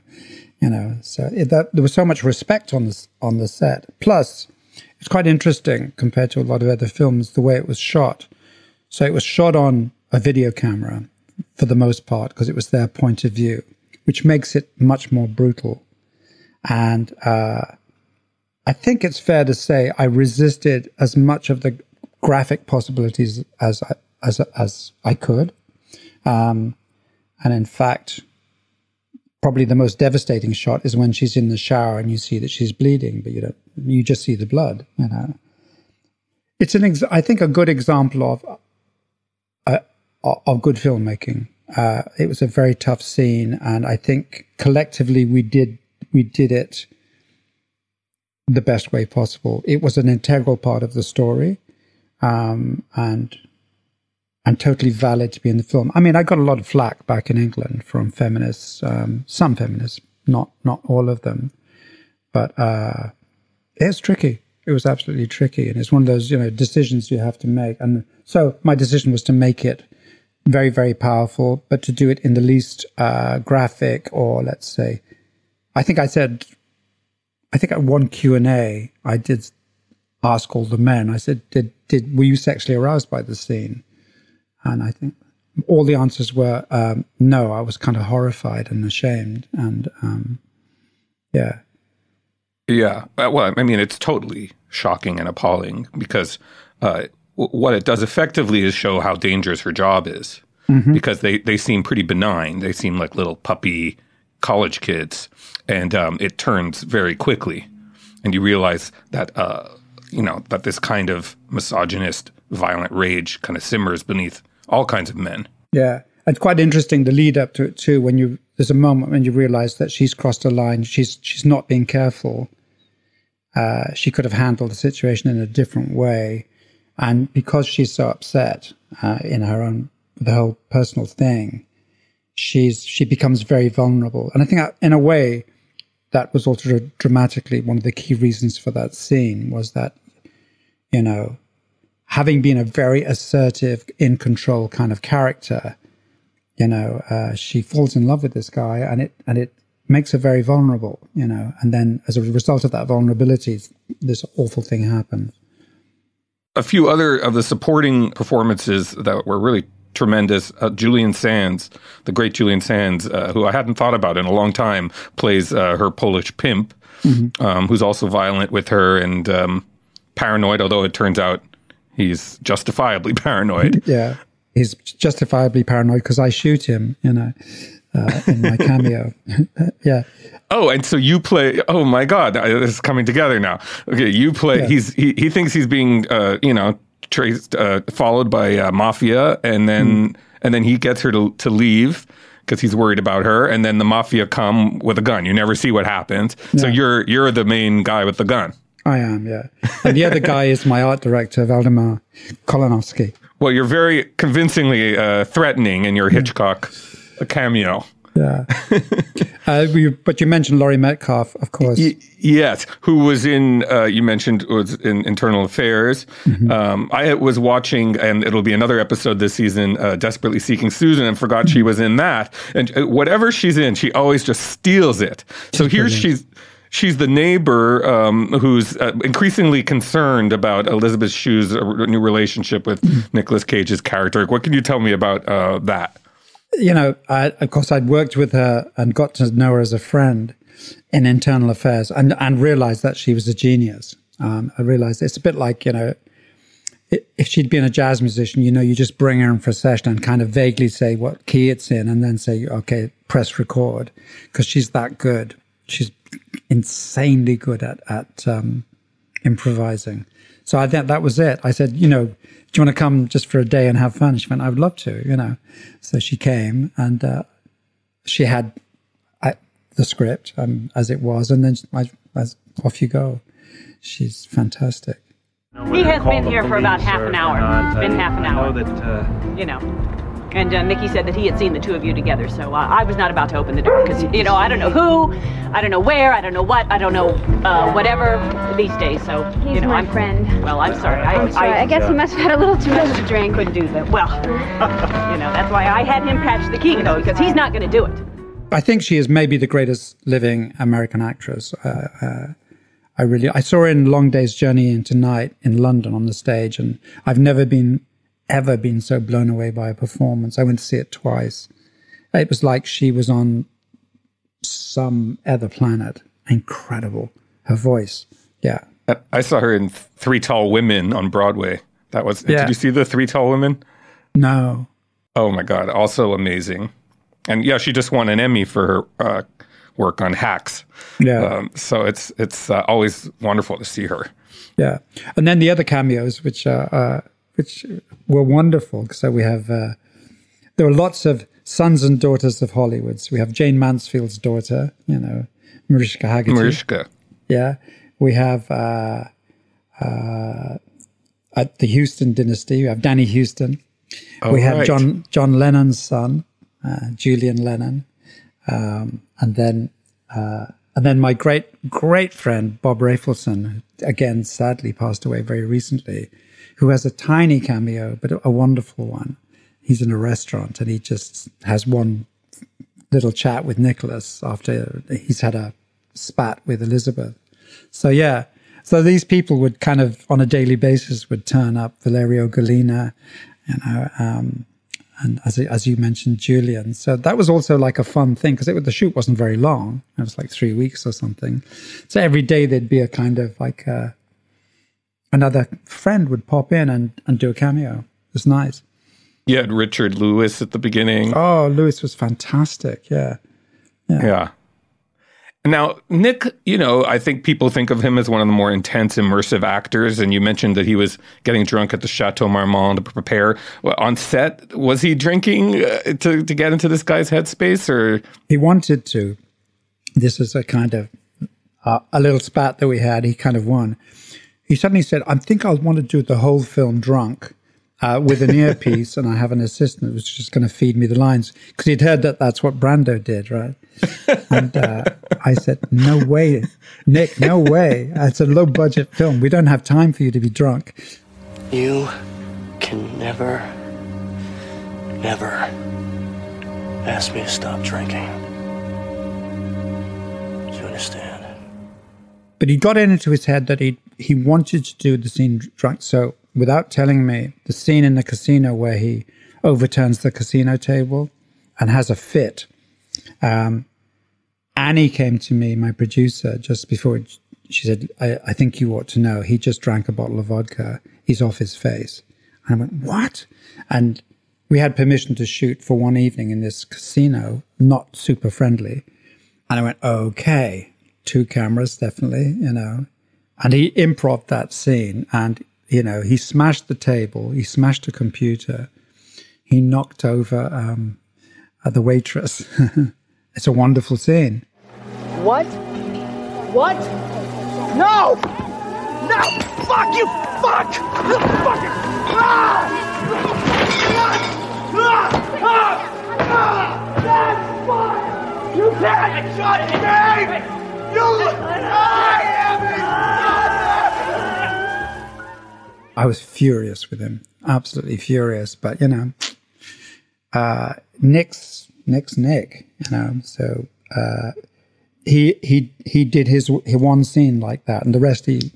you know, so it, that, there was so much respect on this, on the set. Plus, it's quite interesting compared to a lot of other films, the way it was shot. So it was shot on a video camera for the most part because it was their point of view, which makes it much more brutal. And uh, I think it's fair to say I resisted as much of the graphic possibilities as I, as as I could. Um, and in fact, probably the most devastating shot is when she's in the shower and you see that she's bleeding, but you don't. You just see the blood. You know, it's an. Ex- I think a good example of of good filmmaking. Uh, it was a very tough scene, and I think collectively we did we did it the best way possible. It was an integral part of the story, um, and and totally valid to be in the film. I mean, I got a lot of flack back in England from feminists, um, some feminists, not not all of them. But uh, it's tricky. It was absolutely tricky, and it's one of those you know decisions you have to make. And so my decision was to make it very very powerful, but to do it in the least uh, graphic or let's say, I think I said, I think at one Q and A I did ask all the men. I said, "Did did were you sexually aroused by the scene?" And I think all the answers were um, no. I was kind of horrified and ashamed, and um, yeah, yeah. Uh, well, I mean, it's totally shocking and appalling because uh, what it does effectively is show how dangerous her job is. Mm-hmm. Because they, they seem pretty benign. They seem like little puppy college kids. And um, it turns very quickly. And you realize that uh, you know, that this kind of misogynist, violent rage kind of simmers beneath all kinds of men. Yeah. It's quite interesting the lead up to it too, when you there's a moment when you realize that she's crossed a line, she's she's not being careful. Uh, she could have handled the situation in a different way. And because she's so upset uh, in her own the whole personal thing, she's she becomes very vulnerable. And I think in a way, that was also dramatically one of the key reasons for that scene was that, you know, having been a very assertive, in control kind of character, you know, uh, she falls in love with this guy, and it and it makes her very vulnerable, you know, and then as a result of that vulnerability, this awful thing happens. A few other of the supporting performances that were really tremendous. Uh, Julian Sands, the great Julian Sands, uh, who I hadn't thought about in a long time, plays uh, her Polish pimp, mm-hmm. um, who's also violent with her and um, paranoid. Although it turns out he's justifiably paranoid. yeah, he's justifiably paranoid because I shoot him. You know. Uh, in my cameo. yeah. Oh, and so you play. Oh my God, this is coming together now. Okay, you play. Yeah. He's he, he thinks he's being, uh, you know, traced, uh, followed by uh, mafia, and then mm. and then he gets her to to leave because he's worried about her, and then the mafia come with a gun. You never see what happens. Yeah. So you're you're the main guy with the gun. I am, yeah. And the other guy is my art director, Waldemar Kalinowski. Well, you're very convincingly uh, threatening in your Hitchcock cameo. Yeah. uh, you, but you mentioned Laurie Metcalf, of course. Y- yes, who was in, uh, you mentioned was in Internal Affairs. Mm-hmm. Um, I was watching, and it'll be another episode this season, uh, Desperately Seeking Susan, and forgot mm-hmm. she was in that. And uh, whatever she's in, she always just steals it. So she's here brilliant. she's. She's the neighbor um, who's uh, increasingly concerned about Elizabeth Shue's uh, new relationship with mm-hmm. Nicolas Cage's character. What can you tell me about that? you know, I, of course, I'd worked with her and got to know her as a friend in internal affairs and, and realized that she was a genius. Um, I realized it's a bit like, you know, if she'd been a jazz musician, you know, you just bring her in for a session and kind of vaguely say what key it's in and then say, okay, press record because she's that good. She's insanely good at, at um, improvising. So I that that was it. I said, you know, do you want to come just for a day and have fun? She went, I would love to, you know. So she came and uh, she had I, the script um, as it was, and then I, I, off you go. She's fantastic. He has been here for about half an hour. Not, been half an hour. That, uh, you know. And uh, Mickey said that he had seen the two of you together, so uh, I was not about to open the door because you know I don't know who, I don't know where, I don't know what, I don't know uh, whatever these days. So He's you know, my I'm friend. Well, I'm sorry. I, I'm sorry. I, I guess he must have had a little too much to drink. Couldn't do that. Well, you know that's why I had him patch the key though because he's not going to do it. I think she is maybe the greatest living American actress. Uh, uh, I really I saw her in Long Day's Journey into Night in London on the stage, and I've never been ever been so blown away by a performance. I went to see it twice. It was like she was on some other planet. Incredible. Her voice. Yeah. I saw her in Three Tall Women on Broadway. That was. Yeah. Did you see the Three Tall Women? No. Oh my God! Also amazing, and yeah, she just won an Emmy for her uh, work on Hacks. Yeah. Um, so it's it's uh, always wonderful to see her. Yeah, and then the other cameos, which are. uh which were wonderful. So we have uh, there are lots of sons and daughters of Hollywood. So we have Jayne Mansfield's daughter, you know, Mariska Hargitay. Mariska. Yeah. We have uh, uh, at the Huston dynasty, we have Danny Huston. Oh, we have right. John John Lennon's son, uh, Julian Lennon, um, and then uh, and then my great great friend Bob Rafelson, again sadly passed away very recently, who has a tiny cameo but a wonderful one. He's in a restaurant and he just has one little chat with Nicolas after he's had a spat with Elizabeth. So yeah, so these people would kind of on a daily basis would turn up. Valeria Golino, you know, um, and as as you mentioned, Julian. So that was also like a fun thing because the shoot wasn't very long. It was like three weeks or something. So every day there'd be a kind of like a, another friend would pop in and and do a cameo. It was nice. You had Richard Lewis at the beginning. Oh, Lewis was fantastic. Yeah. Yeah. yeah. Now, Nick, you know, I think people think of him as one of the more intense, immersive actors. And you mentioned that he was getting drunk at the Chateau Marmont to prepare. On set, was he drinking uh, to, to get into this guy's headspace or? He wanted to. This is a kind of uh, a little spat that we had. He kind of won. He suddenly said, I think I'll want to do the whole film drunk. Uh, with an earpiece, and I have an assistant who's just going to feed me the lines because he'd heard that that's what Brando did, right? and uh, I said, "No way, Nick, no way. It's a low budget film. We don't have time for you to be drunk." You can never, never ask me to stop drinking. Do you understand? But he got it into his head that he he wanted to do the scene drunk. So without telling me, the scene in the casino where he overturns the casino table and has a fit. Um, Annie came to me, my producer, just before she said, I, I, think you ought to know. He just drank a bottle of vodka. He's off his face. And I went, What? And we had permission to shoot for one evening in this casino, not super friendly. And I went, Okay, two cameras, definitely, you know. And he improv that scene and, you know, he smashed the table, he smashed a computer, he knocked over um, the waitress. it's a wonderful scene. What? What? No! No! Fuck you! Fuck! Fuck it! Ah! Ah! Ah! Ah! That's fine! You can't shut me! I was furious with him, absolutely furious. But you know, uh, Nick's Nick's Nick, you know. So uh, he he he did his one scene like that, and the rest he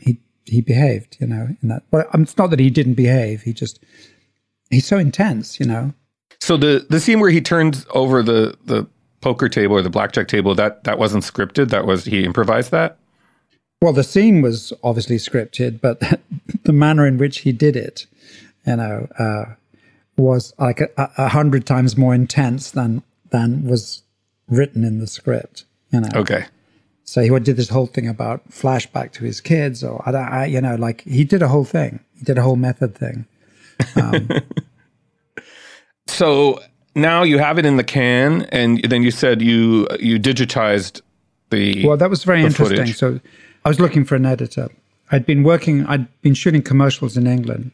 he he behaved, you know, in that. Um, it's not that he didn't behave. He just he's so intense, you know. So the the scene where he turns over the the poker table or the blackjack table that that wasn't scripted. That was he improvised that. Well, the scene was obviously scripted, but the manner in which he did it, you know, uh, was like a, a hundred times more intense than than was written in the script. You know. Okay. So he did this whole thing about flashback to his kids, or I, I, you know, like he did a whole thing. He did a whole method thing. Um, so now you have it in the can, and then you said you you digitized the. Well, that was very interesting. Footage. So I was looking for an editor. I'd been working. I'd been shooting commercials in England,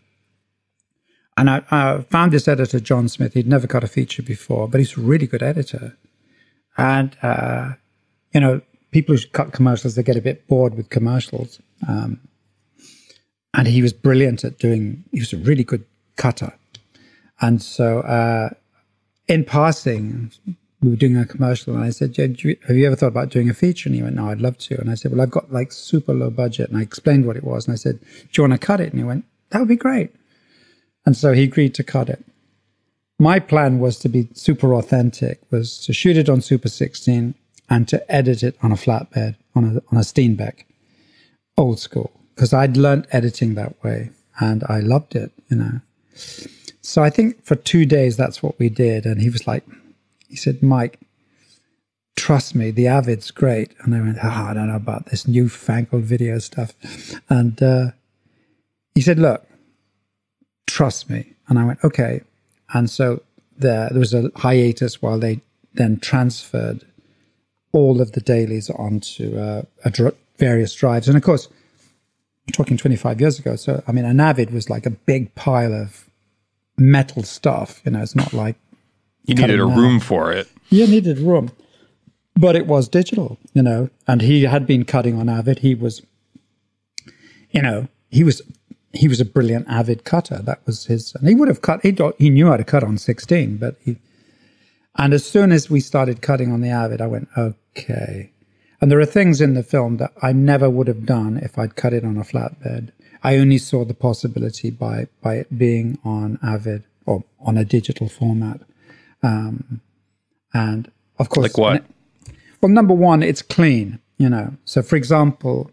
and I, I found this editor, John Smith. He'd never got a feature before, but he's a really good editor. And, uh, you know, people who cut commercials, they get a bit bored with commercials. Um, and he was brilliant at doing, he was a really good cutter. And so, uh, in passing, we were doing a commercial, and I said, "Have you ever thought about doing a feature?" And he went, "No, I'd love to." And I said, "Well, I've got like super low budget," and I explained what it was, and I said, "Do you want to cut it?" And he went, "That would be great." And so he agreed to cut it my plan was to be super authentic, was to shoot it on Super 16 and to edit it on a flatbed, on a, on a Steenbeck, old school, because I'd learned editing that way and I loved it, you know. So I think for two days, that's what we did. And he was like, he said, Mike, trust me, the Avid's great. And I went, oh, I don't know about this newfangled video stuff. And uh, he said, look, trust me. And I went, okay. And so there, there was a hiatus while they then transferred all of the dailies onto uh, dr- various drives. And of course, we're talking 25 years ago. So, I mean, an Avid was like a big pile of metal stuff. You know, it's not like you needed a now. room for it. You needed room. but it was digital, you know, and he had been cutting on Avid. He was, you know, he was he was a brilliant Avid cutter. That was his, and he would have cut. He he knew how to cut on sixteen, but he. And as soon as we started cutting on the Avid, I went okay. And there are things in the film that I never would have done if I'd cut it on a flatbed. I only saw the possibility by by it being on Avid or on a digital format. Um, and of course, like what? Well, number one, it's clean, you know. So, for example,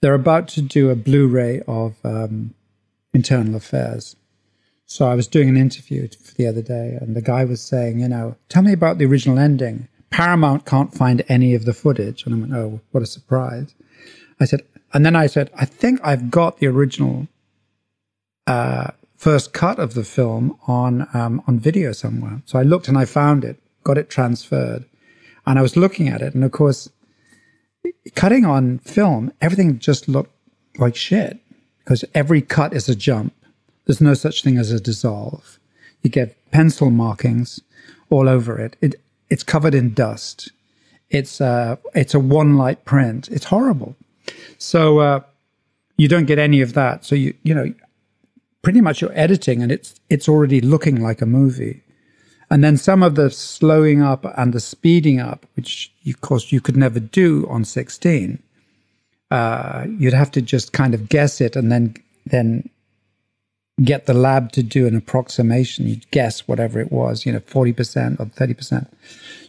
they're about to do a Blu-ray of um, Internal Affairs. So I was doing an interview for the other day, and the guy was saying, you know, tell me about the original ending. Paramount can't find any of the footage, and I went, oh, what a surprise! I said, and then I said, I think I've got the original uh, first cut of the film on um, on video somewhere. So I looked and I found it, got it transferred, and I was looking at it, and of course, cutting on film, everything just looked like shit because every cut is a jump. There's no such thing as a dissolve. You get pencil markings all over it. It it's covered in dust. It's a it's a one light print. It's horrible. So uh, you don't get any of that. So you you know pretty much you're editing and it's it's already looking like a movie. And then some of the slowing up and the speeding up, which of course you could never do on 16, uh, you'd have to just kind of guess it and then then get the lab to do an approximation. You'd guess whatever it was, you know, 40% or 30%.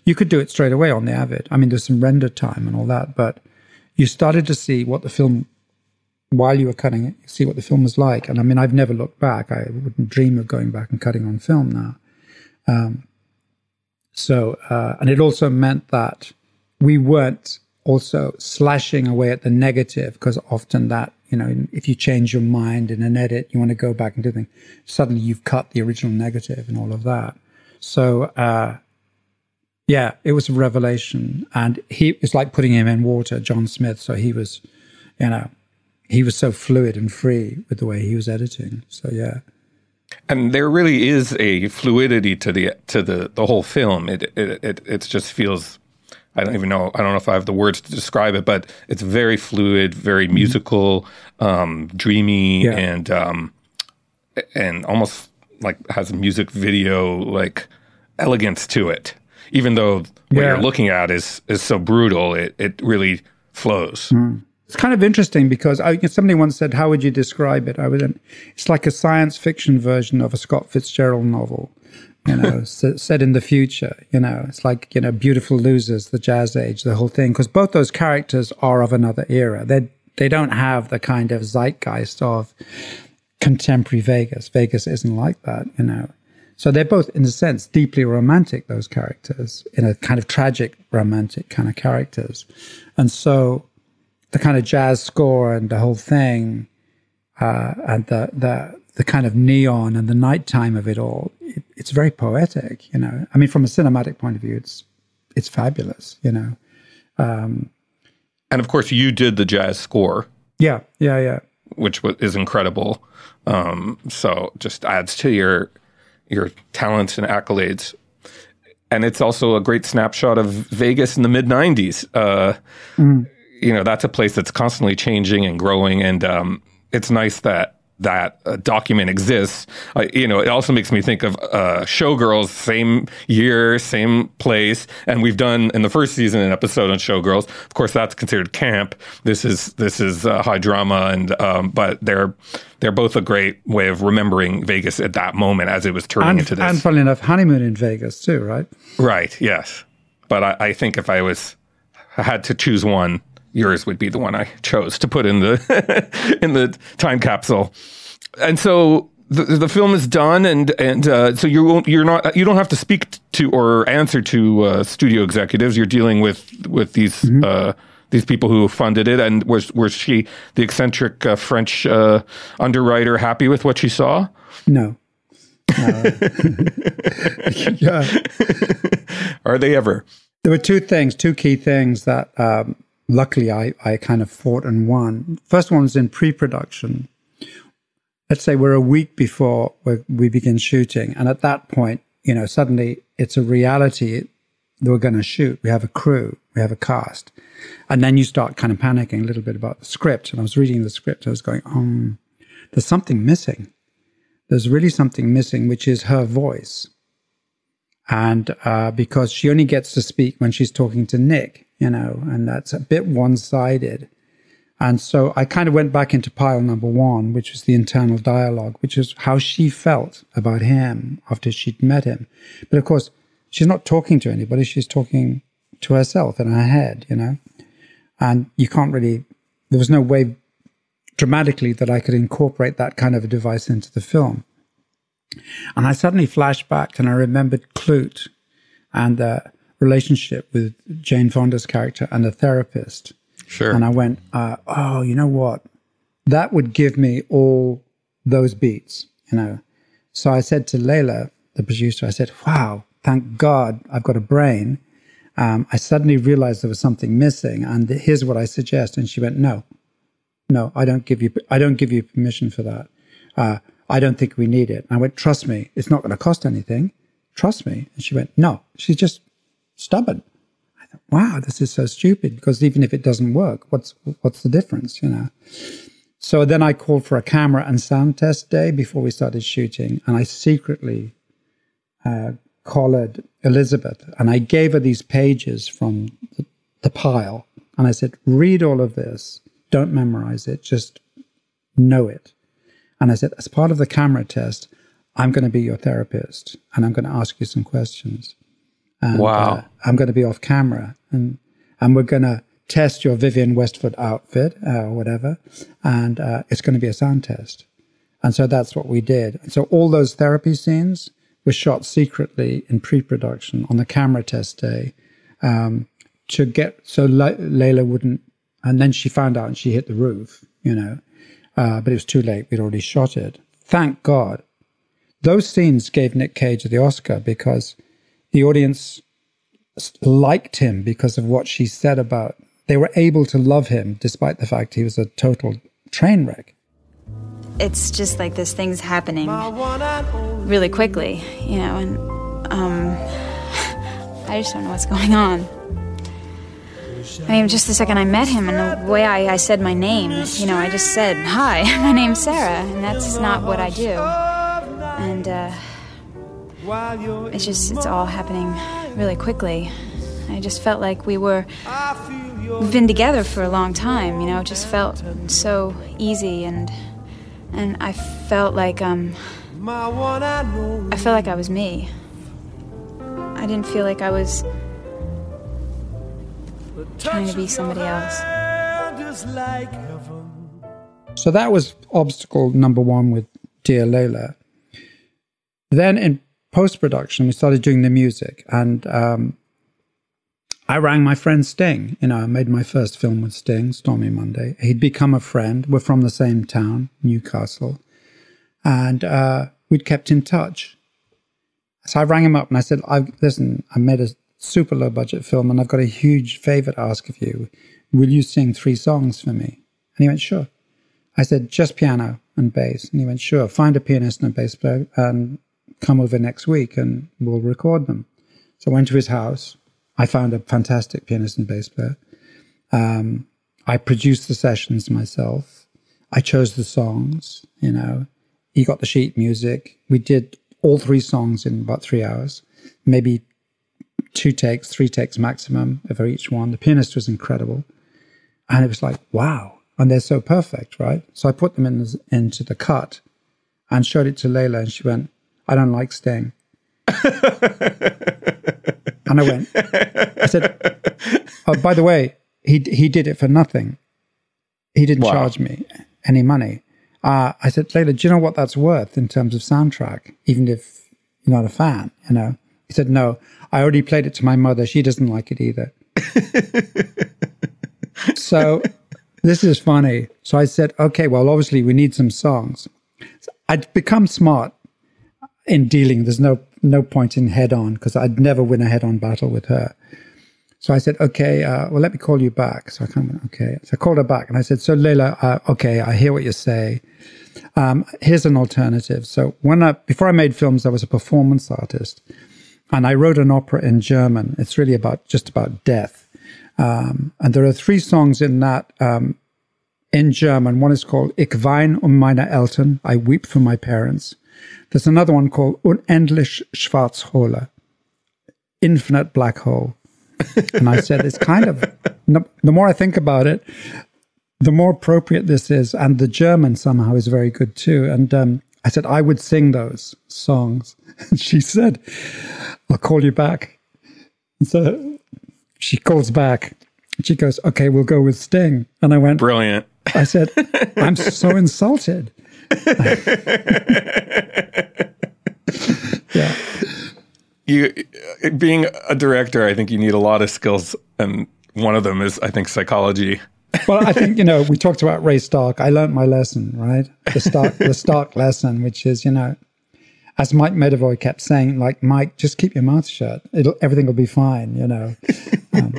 You could do it straight away on the Avid. I mean, there's some render time and all that, but you started to see what the film, while you were cutting it, you see what the film was like. And I mean, I've never looked back. I wouldn't dream of going back and cutting on film now. Um, so, uh, and it also meant that we weren't also slashing away at the negative because often that, you know, if you change your mind in an edit, you want to go back and do things. Suddenly you've cut the original negative and all of that. So, uh, yeah, it was a revelation. And he was like putting him in water, John Smith. So he was, you know, he was so fluid and free with the way he was editing. So, yeah. And there really is a fluidity to the to the the whole film. It it it, it just feels. I don't even know. I don't know if I have the words to describe it, but it's very fluid, very mm-hmm. musical, um, dreamy, yeah. and um, and almost like has a music video like elegance to it. Even though what yeah. you're looking at is is so brutal, it it really flows. Mm. It's kind of interesting because I, somebody once said, "How would you describe it?" I would. It's like a science fiction version of a Scott Fitzgerald novel, you know, set in the future. You know, it's like you know, Beautiful Losers, the Jazz Age, the whole thing. Because both those characters are of another era. They they don't have the kind of zeitgeist of contemporary Vegas. Vegas isn't like that, you know. So they're both, in a sense, deeply romantic. Those characters, in a kind of tragic, romantic kind of characters, and so the kind of jazz score and the whole thing, uh, and the the the kind of neon and the nighttime of it all. It, it's very poetic, you know. I mean, from a cinematic point of view, it's it's fabulous, you know. Um, and of course, you did the jazz score. Yeah, yeah, yeah. Which is incredible. Um, so just adds to your your talents and accolades. And it's also a great snapshot of Vegas in the mid '90s. Uh, mm you know that's a place that's constantly changing and growing, and um, it's nice that that uh, document exists. Uh, you know, it also makes me think of uh, Showgirls, same year, same place, and we've done in the first season an episode on Showgirls. Of course, that's considered camp. This is this is uh, high drama, and um, but they're they're both a great way of remembering Vegas at that moment as it was turning and, into this. And funny enough, honeymoon in Vegas too, right? Right. Yes, but I, I think if I was I had to choose one yours would be the one I chose to put in the in the time capsule. And so the, the film is done, and and uh, so you you're not you don't have to speak to or answer to uh, studio executives. You're dealing with with these. Mm-hmm. Uh, these people who funded it, and was was she the eccentric uh, French uh, underwriter happy with what she saw? No. Uh, yeah. Are they ever? There were two things, two key things that um, luckily I, I kind of fought and won. First one was in pre-production. Let's say we're a week before we begin shooting, and at that point, you know, suddenly it's a reality that we're going to shoot. We have a crew, we have a cast. And then you start kind of panicking a little bit about the script. And I was reading the script, I was going, um, there's something missing. There's really something missing, which is her voice. And uh, because she only gets to speak when she's talking to Nick, you know, and that's a bit one sided. And so I kind of went back into pile number one, which was the internal dialogue, which is how she felt about him after she'd met him. But of course, she's not talking to anybody. She's talking to herself in her head, you know? And you can't really, there was no way dramatically that I could incorporate that kind of a device into the film. And I suddenly flashed back and I remembered Klute and the relationship with Jane Fonda's character and a therapist. Sure. And I went, uh, oh, you know what? That would give me all those beats, you know. So I said to Lila, the producer, I said, wow, thank God I've got a brain. Um, I suddenly realized there was something missing, and here's what I suggest. And she went, no, no, I don't give you, I don't give you permission for that. Uh, I don't think we need it. And I went, trust me, it's not going to cost anything. Trust me. And she went, no, she's just stubborn. I thought, wow, this is so stupid because even if it doesn't work, what's, what's the difference, you know? So then I called for a camera and sound test day before we started shooting. And I secretly uh, collared Elizabeth and I gave her these pages from the, the pile. And I said, read all of this. Don't memorize it. Just know it. And I said, as part of the camera test, I'm going to be your therapist and I'm going to ask you some questions. And, wow. Uh, I'm going to be off camera and, and we're going to test your Vivienne Westwood outfit uh, or whatever. And uh, it's going to be a sound test. And so that's what we did. So all those therapy scenes were shot secretly in pre-production on the camera test day um, to get so Le- Lila wouldn't. And then she found out and she hit the roof, you know. Uh, but it was too late. We'd already shot it. Thank God. Those scenes gave Nick Cage the Oscar because the audience liked him because of what she said about. They were able to love him despite the fact he was a total train wreck. It's just like this thing's happening really quickly, you know, and um, I just don't know what's going on. I mean, just the second I met him and the way I, I said my name, you know, I just said, Hi, my name's Sarah, and that's not what I do. And uh, it's just, it's all happening really quickly. I just felt like we were, we've been together for a long time, you know, it just felt so easy and, and I felt like, um, I felt like I was me. I didn't feel like I was trying to be somebody else. So that was obstacle number one with Dear Lila. Then in post production, we started doing the music, and um, I rang my friend Sting. You know, I made my first film with Sting, Stormy Monday. He'd become a friend. We're from the same town, Newcastle, and uh, we'd kept in touch. So I rang him up and I said, I, "Listen, I made a super low budget film, and I've got a huge favor to ask of you. Will you sing three songs for me? And he went, Sure. I said, Just piano and bass. And he went, Sure. Find a pianist and a bass player and come over next week and we'll record them. So I went to his house. I found a fantastic pianist and bass player. Um, I produced the sessions myself. I chose the songs, you know. He got the sheet music. We did all three songs in about three hours, maybe two takes, three takes maximum over each one. The pianist was incredible. And it was like, wow. And they're so perfect, right? So I put them in, into the cut and showed it to Lila, and she went, I don't like Sting. and I went, I said, oh, by the way, he, he did it for nothing. He didn't wow. charge me any money. Uh, I said, Lila, do you know what that's worth in terms of soundtrack, even if you're not a fan, you know? He said, No, I already played it to my mother. She doesn't like it either. so this is funny. So I said, Okay, well, obviously we need some songs. So I'd become smart in dealing. There's no no point in head on because I'd never win a head on battle with her. So I said, okay, uh, well, let me call you back. So I went, okay. So I called her back and I said, so Lila, uh, okay, I hear what you say. Um, here's an alternative. So when I, before I made films, I was a performance artist. and I wrote an opera in German. It's really about just about death. Um, and there are three songs in that um, in German. One is called Ich wein um meine Eltern. I weep for my parents. There's another one called Unendlich Schwarzhole, Infinite Black Hole. and I said, it's kind of, the more I think about it, the more appropriate this is. And the German somehow is very good too. And um, I said, I would sing those songs. And she said, I'll call you back. And so she calls back. She goes, okay, we'll go with Sting. And I went, brilliant. I said, I'm so insulted. yeah. You being a director, I think you need a lot of skills, and one of them is, I think, psychology. well, I think you know we talked about Ray Stark. I learned my lesson, right? The Stark, the Stark lesson, which is you know, as Mike Medavoy kept saying, like Mike, just keep your mouth shut. It'll everything will be fine, you know. Um,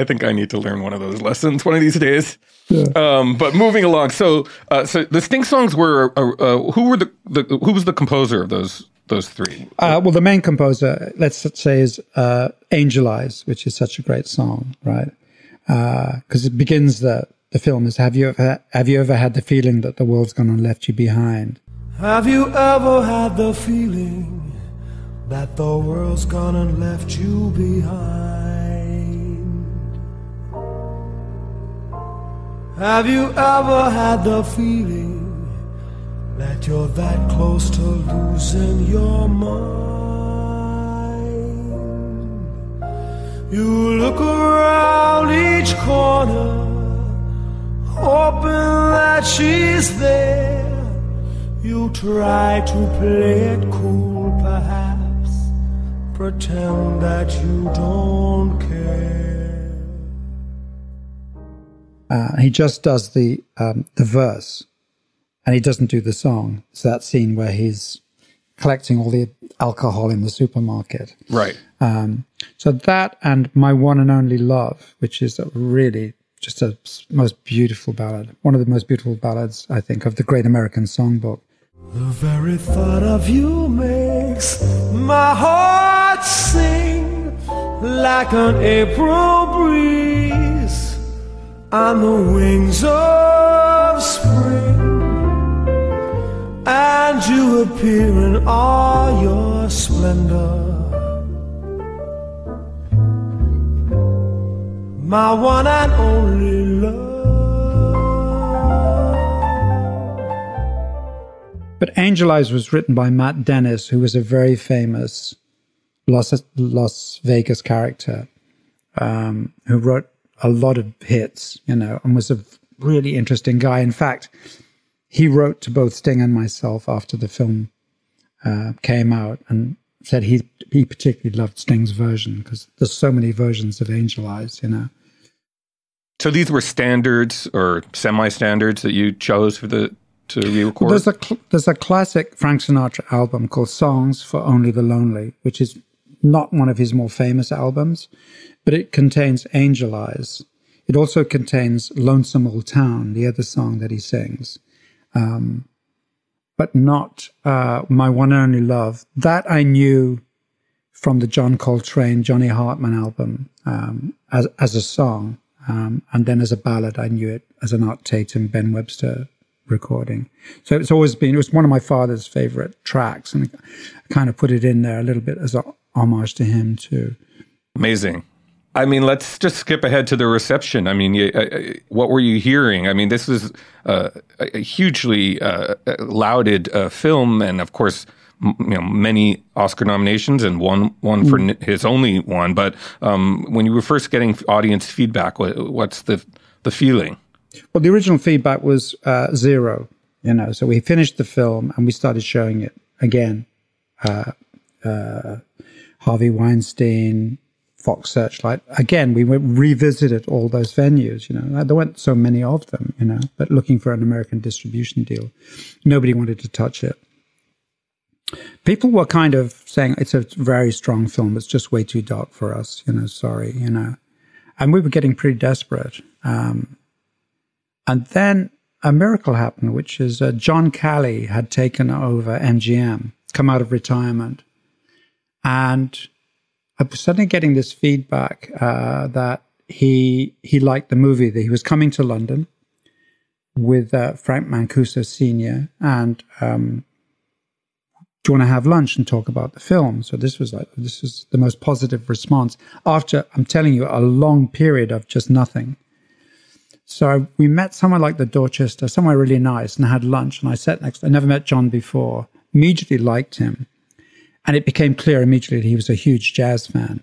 I think I need to learn one of those lessons one of these days. Yeah. Um, but moving along, so uh, so the Sting songs were uh, uh, who were the, the, who was the composer of those those three? Uh, well, the main composer, let's say, is uh, Angel Eyes, which is such a great song, right? Because uh, it begins the the film is Have you ever have you ever had the feeling that the world's gone and left you behind? Have you ever had the feeling that the world's gone and left you behind? Have you ever had the feeling that you're that close to losing your mind? You look around each corner, hoping that she's there. You try to play it cool, perhaps, pretend that you don't care. Uh, he just does the um, the verse, and he doesn't do the song. It's that scene where he's collecting all the alcohol in the supermarket. Right. Um, so that and my one and only love, which is really just a most beautiful ballad, one of the most beautiful ballads I think of the Great American Songbook. The very thought of you makes my heart sing like an April breeze on the wings of spring, and you appear in all your splendor. My one and only love. But Angel Eyes was written by Matt Dennis, who was a very famous Las, Las Vegas character um, who wrote a lot of hits, you know, and was a really interesting guy. In fact, he wrote to both Sting and myself after the film uh, came out and said he he particularly loved Sting's version because there's so many versions of Angel Eyes, you know. So these were standards or semi-standards that you chose for the to re-record. Well, there's a cl- there's a classic Frank Sinatra album called Songs for Only the Lonely, which is not one of his more famous albums, but it contains Angel Eyes. It also contains Lonesome Old Town, the other song that he sings, um, but not uh, My One and Only Love. That I knew from the John Coltrane, Johnny Hartman album um, as, as a song. Um, and then as a ballad, I knew it as an Art Tatum, Ben Webster recording. So it's always been, it was one of my father's favorite tracks. And I kind of put it in there a little bit as a homage to him, too. Amazing. I mean, let's just skip ahead to the reception. I mean, you, uh, uh, what were you hearing? I mean, this was uh, a hugely uh, lauded uh, film, and of course, m- you know, many Oscar nominations, and one one for mm. his only one. But um, when you were first getting audience feedback, what, what's the the feeling? Well, the original feedback was uh, zero. You know, so we finished the film and we started showing it again. Harvey Weinstein, Fox Searchlight. Again, we went, revisited all those venues. You know, there weren't so many of them. You know, but looking for an American distribution deal, nobody wanted to touch it. People were kind of saying it's a very strong film. It's just way too dark for us. You know, sorry. You know, and we were getting pretty desperate. Um, and then a miracle happened, which is uh, John Calley had taken over MGM, come out of retirement and I was suddenly getting this feedback uh, that he he liked the movie. That he was coming to London with uh, Frank Mancuso Senior, and um, do you want to have lunch and talk about the film? So this was like this was the most positive response after I'm telling you a long period of just nothing. So we met somewhere like the Dorchester, somewhere really nice, and had lunch. And I sat next. I never met John before. Immediately liked him, and it became clear immediately that he was a huge jazz fan.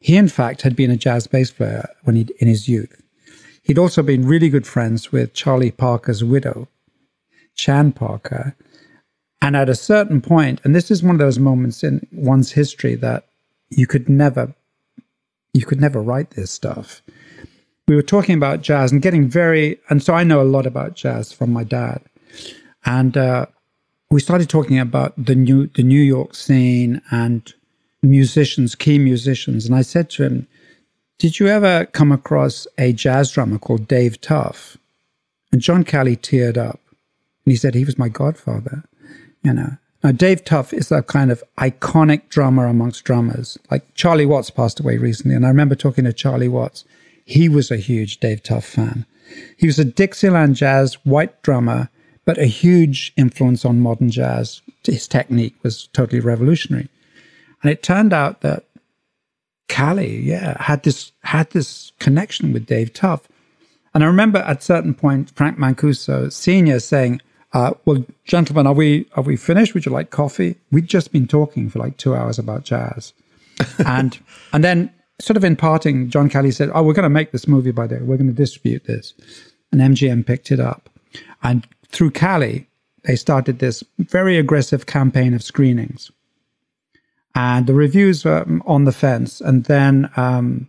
He, in fact, had been a jazz bass player when he in his youth. He'd also been really good friends with Charlie Parker's widow, Chan Parker. And at a certain point, and this is one of those moments in one's history that you could never, you could never write this stuff. We were talking about jazz and getting very, and so I know a lot about jazz from my dad. And uh, we started talking about the new, the New York scene and musicians, key musicians. And I said to him, Did you ever come across a jazz drummer called Dave Tough? And John Calley teared up. And he said, He was my godfather. You know. Now, Dave Tough is a kind of iconic drummer amongst drummers. Like Charlie Watts passed away recently. And I remember talking to Charlie Watts. He was a huge Dave Tough fan. He was a Dixieland jazz white drummer, but a huge influence on modern jazz. His technique was totally revolutionary. And it turned out that Calley, yeah, had this had this connection with Dave Tough. And I remember at a certain point Frank Mancuso Senior saying, uh, "Well, gentlemen, are we are we finished? Would you like coffee?" We'd just been talking for like two hours about jazz, and and then sort of in parting, John Calley said, "Oh, we're going to make this movie by the way. We're going to distribute this," and MGM picked it up, and through Calley, they started this very aggressive campaign of screenings and the reviews were on the fence. And then um,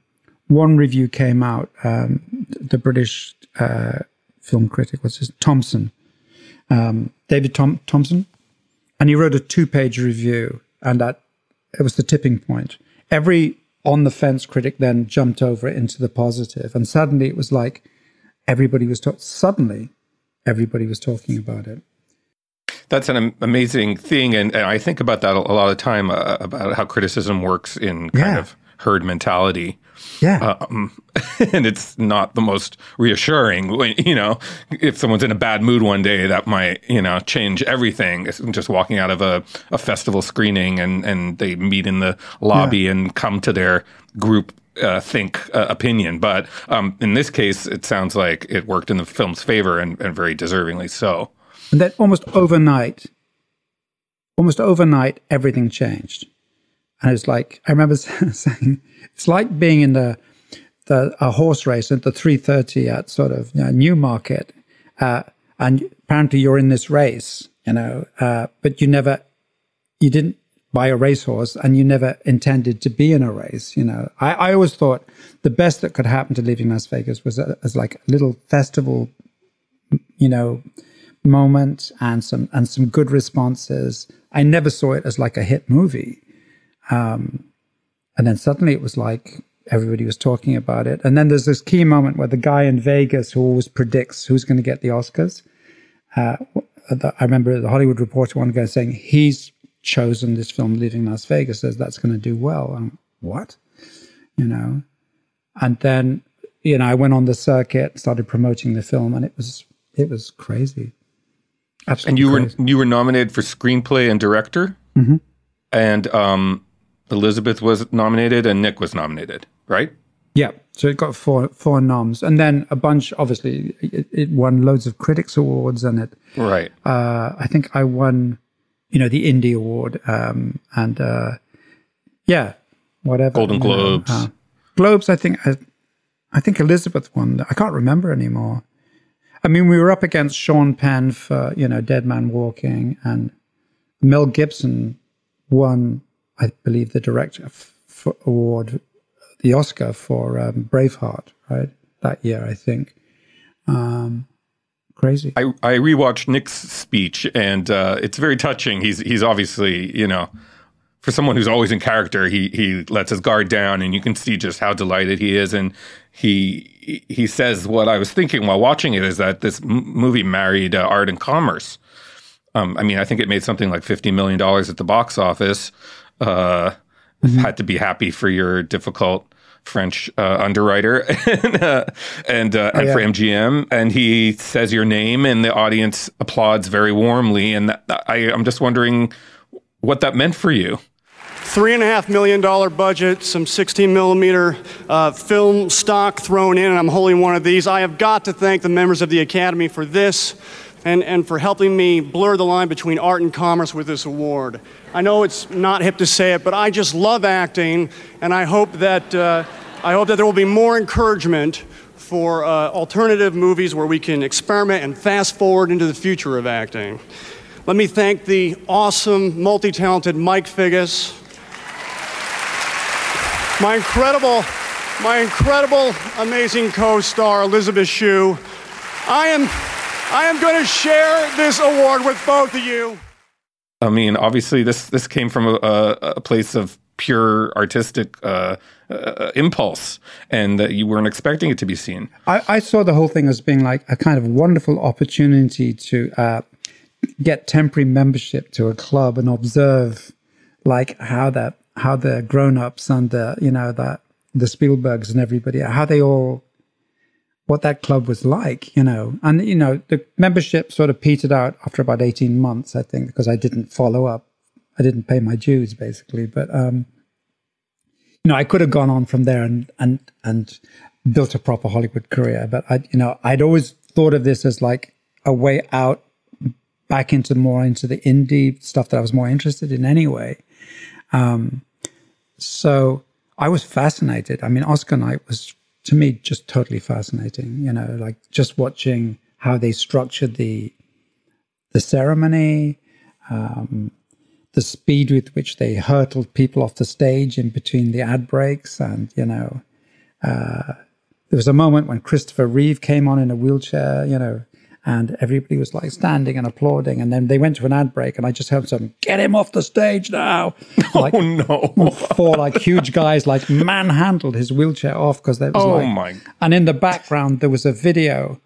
one review came out. Um, the British uh, film critic, what's his Thomson, um, David Tom- Thomson, and he wrote a two-page review, and that it was the tipping point. Every on the fence critic then jumped over into the positive, and suddenly it was like everybody was talking. Suddenly, everybody was talking about it that's an amazing thing, and, and, I think about that a lot of time uh, about how criticism works in kind yeah. of herd mentality. Yeah, um, and it's not the most reassuring. When, you know, if someone's in a bad mood one day, that might you know change everything. Just walking out of a, a festival screening and and they meet in the lobby yeah. and come to their group uh, think uh, opinion. But um, in this case, it sounds like it worked in the film's favor and, and very deservingly so. And almost overnight, almost overnight, everything changed. And it's like, I remember saying, it's like being in the, the a horse race at the 330 at sort of you know, Newmarket. Uh, and apparently you're in this race, you know, uh, but you never, you didn't buy a racehorse and you never intended to be in a race, you know. I, I always thought the best that could happen to Leaving Las Vegas was a, as like a little festival, you know, moment and some and some good responses. I never saw it as like a hit movie. Um, and then suddenly it was like everybody was talking about it. And then there's this key moment where the guy in Vegas who always predicts who's going to get the Oscars. Uh, I remember the Hollywood Reporter one guy saying he's chosen this film, Leaving Las Vegas, says that's going to do well. And what? You know? And then, you know, I went on the circuit, started promoting the film, and it was it was crazy. Absolutely. And you crazy. were you were nominated for screenplay and director, mm-hmm. and um, Elizabeth was nominated and Nick was nominated, right? Yeah, so it got four four noms, and then a bunch. Obviously, it, it won loads of critics awards, and it right. Uh, I think I won, you know, the Indie Award, um, and uh, yeah, whatever. Golden Globes. uh, Globes. I think I, I think Elizabeth won. I can't remember anymore. I mean, we were up against Sean Penn for, you know, Dead Man Walking, and Mel Gibson won, I believe, the director f- award, the Oscar for um, Braveheart, right? That year, I think. Um, crazy. I, I rewatched Nick's speech, and uh, it's very touching. He's he's obviously, you know, for someone who's always in character, he he lets his guard down, and you can see just how delighted he is, and he he says what I was thinking while watching it is that this m- movie married uh, art and commerce. Um, I mean, I think it made something like fifty million dollars at the box office, uh, had to be happy for your difficult French uh, underwriter and, uh, and, uh, Oh, and yeah. for MGM. And he says your name, and the audience applauds very warmly. And that, I, I'm just wondering what that meant for you. Three and a half million dollar budget, some 16 millimeter uh, film stock thrown in, and I'm holding one of these. I have got to thank the members of the Academy for this and, and for helping me blur the line between art and commerce with this award. I know it's not hip to say it, but I just love acting, and I hope that, uh, I hope that there will be more encouragement for uh, alternative movies where we can experiment and fast forward into the future of acting. Let me thank the awesome, multi talented Mike Figgis, my incredible, my incredible, amazing co-star Elizabeth Shue. I am, I am going to share this award with both of you. I mean, obviously, this this came from a, a, a place of pure artistic uh, uh, impulse, and that you weren't expecting it to be seen. I, I saw the whole thing as being like a kind of wonderful opportunity to uh, get temporary membership to a club and observe like how that how the grown-ups and the you know that the Spielbergs and everybody how they all what that club was like you know and you know the membership sort of petered out after about 18 months I think because I didn't follow up I didn't pay my dues basically but um you know I could have gone on from there and and and built a proper Hollywood career but I you know I'd always thought of this as like a way out back into more into the indie stuff that I was more interested in anyway. Um, so I was fascinated. I mean, Oscar night was to me just totally fascinating. You know, like just watching how they structured the the ceremony, um, the speed with which they hurtled people off the stage in between the ad breaks, and you know, uh, there was a moment when Christopher Reeve came on in a wheelchair. You know, and everybody was like standing and applauding. And then they went to an ad break, and I just heard some "Get him off the stage now!" Like, oh no! four like huge guys like manhandled his wheelchair off because there was Oh, like, my. and in the background there was a video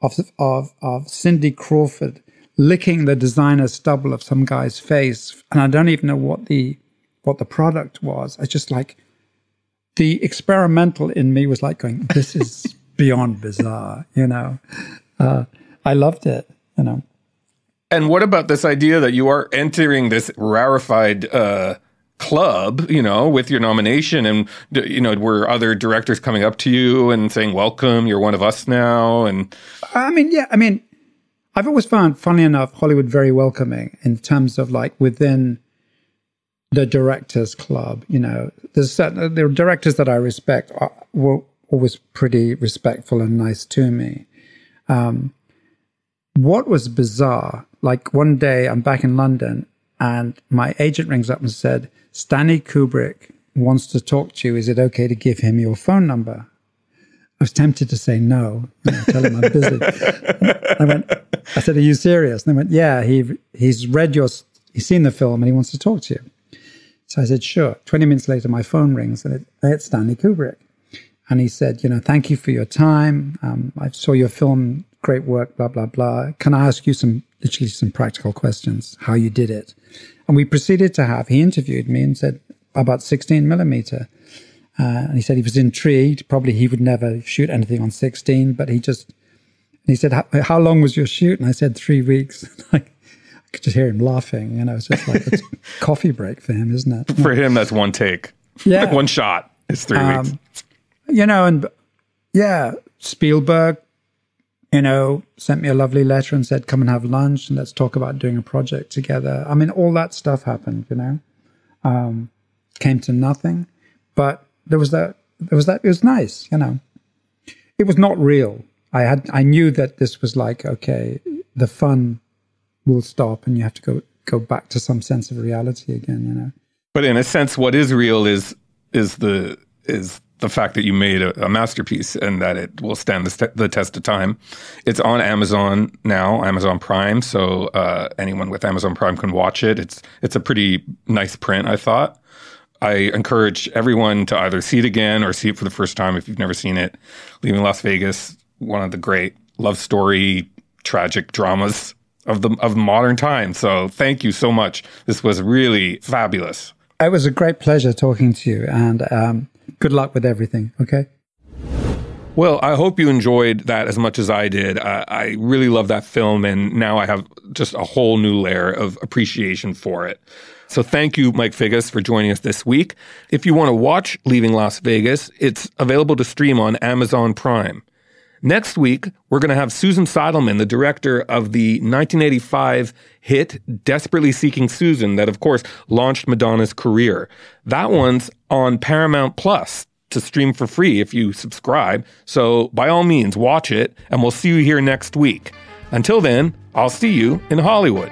of of of Cindy Crawford licking the designer stubble of some guy's face, and I don't even know what the what the product was. I just like the experimental in me was like going, "This is beyond bizarre," you know. Uh, I loved it, you know. And what about this idea that you are entering this rarefied uh, club, you know, with your nomination, and you know, were other directors coming up to you and saying, "Welcome, you're one of us now"? And I mean, yeah, I mean, I've always found, funny enough, Hollywood very welcoming in terms of like within the directors club. You know, there's certain there are directors that I respect are, were always pretty respectful and nice to me. Um, what was bizarre, like one day I'm back in London and my agent rings up and said, Stanley Kubrick wants to talk to you. Is it okay to give him your phone number? I was tempted to say no. Know, tell him I'm busy. I went. I said, "Are you serious?" And they went, "Yeah, he he's read your, he's seen the film, and he wants to talk to you." So I said, "Sure." Twenty minutes later, my phone rings, and it, it's Stanley Kubrick, and he said, "You know, thank you for your time. Um, I saw your film, great work. Blah blah blah. Can I ask you some literally some practical questions? How you did it?" And we proceeded to have. He interviewed me and said about sixteen millimeter. Uh, and he said he was intrigued. Probably he would never shoot anything on 16, but he just, and he said, how, how long was your shoot? And I said, three weeks. like, I could just hear him laughing. And I was just like it's coffee break for him, isn't it? for him, that's one take, Yeah. one shot. It's three Um, weeks. You know, and yeah, Spielberg, you know, sent me a lovely letter and said, come and have lunch and let's talk about doing a project together. I mean, all that stuff happened, you know, um, came to nothing, but there was that, there was that, it was nice, you know, it was not real. I had, I knew that this was like, okay, the fun will stop and you have to go, go back to some sense of reality again, you know. But in a sense, what is real is is the is the fact that you made a, a masterpiece and that it will stand the, st- the test of time. It's on Amazon now, Amazon Prime, so uh, anyone with Amazon Prime can watch it. It's it's a pretty nice print, I thought. I encourage everyone to either see it again or see it for the first time if you've never seen it. Leaving Las Vegas, one of the great love story, tragic dramas of the of modern time. So thank you so much. This was really fabulous. It was a great pleasure talking to you, and um, good luck with everything. Okay. Well, I hope you enjoyed that as much as I did. Uh, I really love that film, and now I have just a whole new layer of appreciation for it. So thank you, Mike Figgis, for joining us this week. If you want to watch Leaving Las Vegas, it's available to stream on Amazon Prime. Next week, we're going to have Susan Seidelman, the director of the 1985 hit Desperately Seeking Susan, that of course launched Madonna's career. That one's on Paramount Plus to stream for free if you subscribe. So by all means, watch it, and we'll see you here next week. Until then, I'll see you in Hollywood.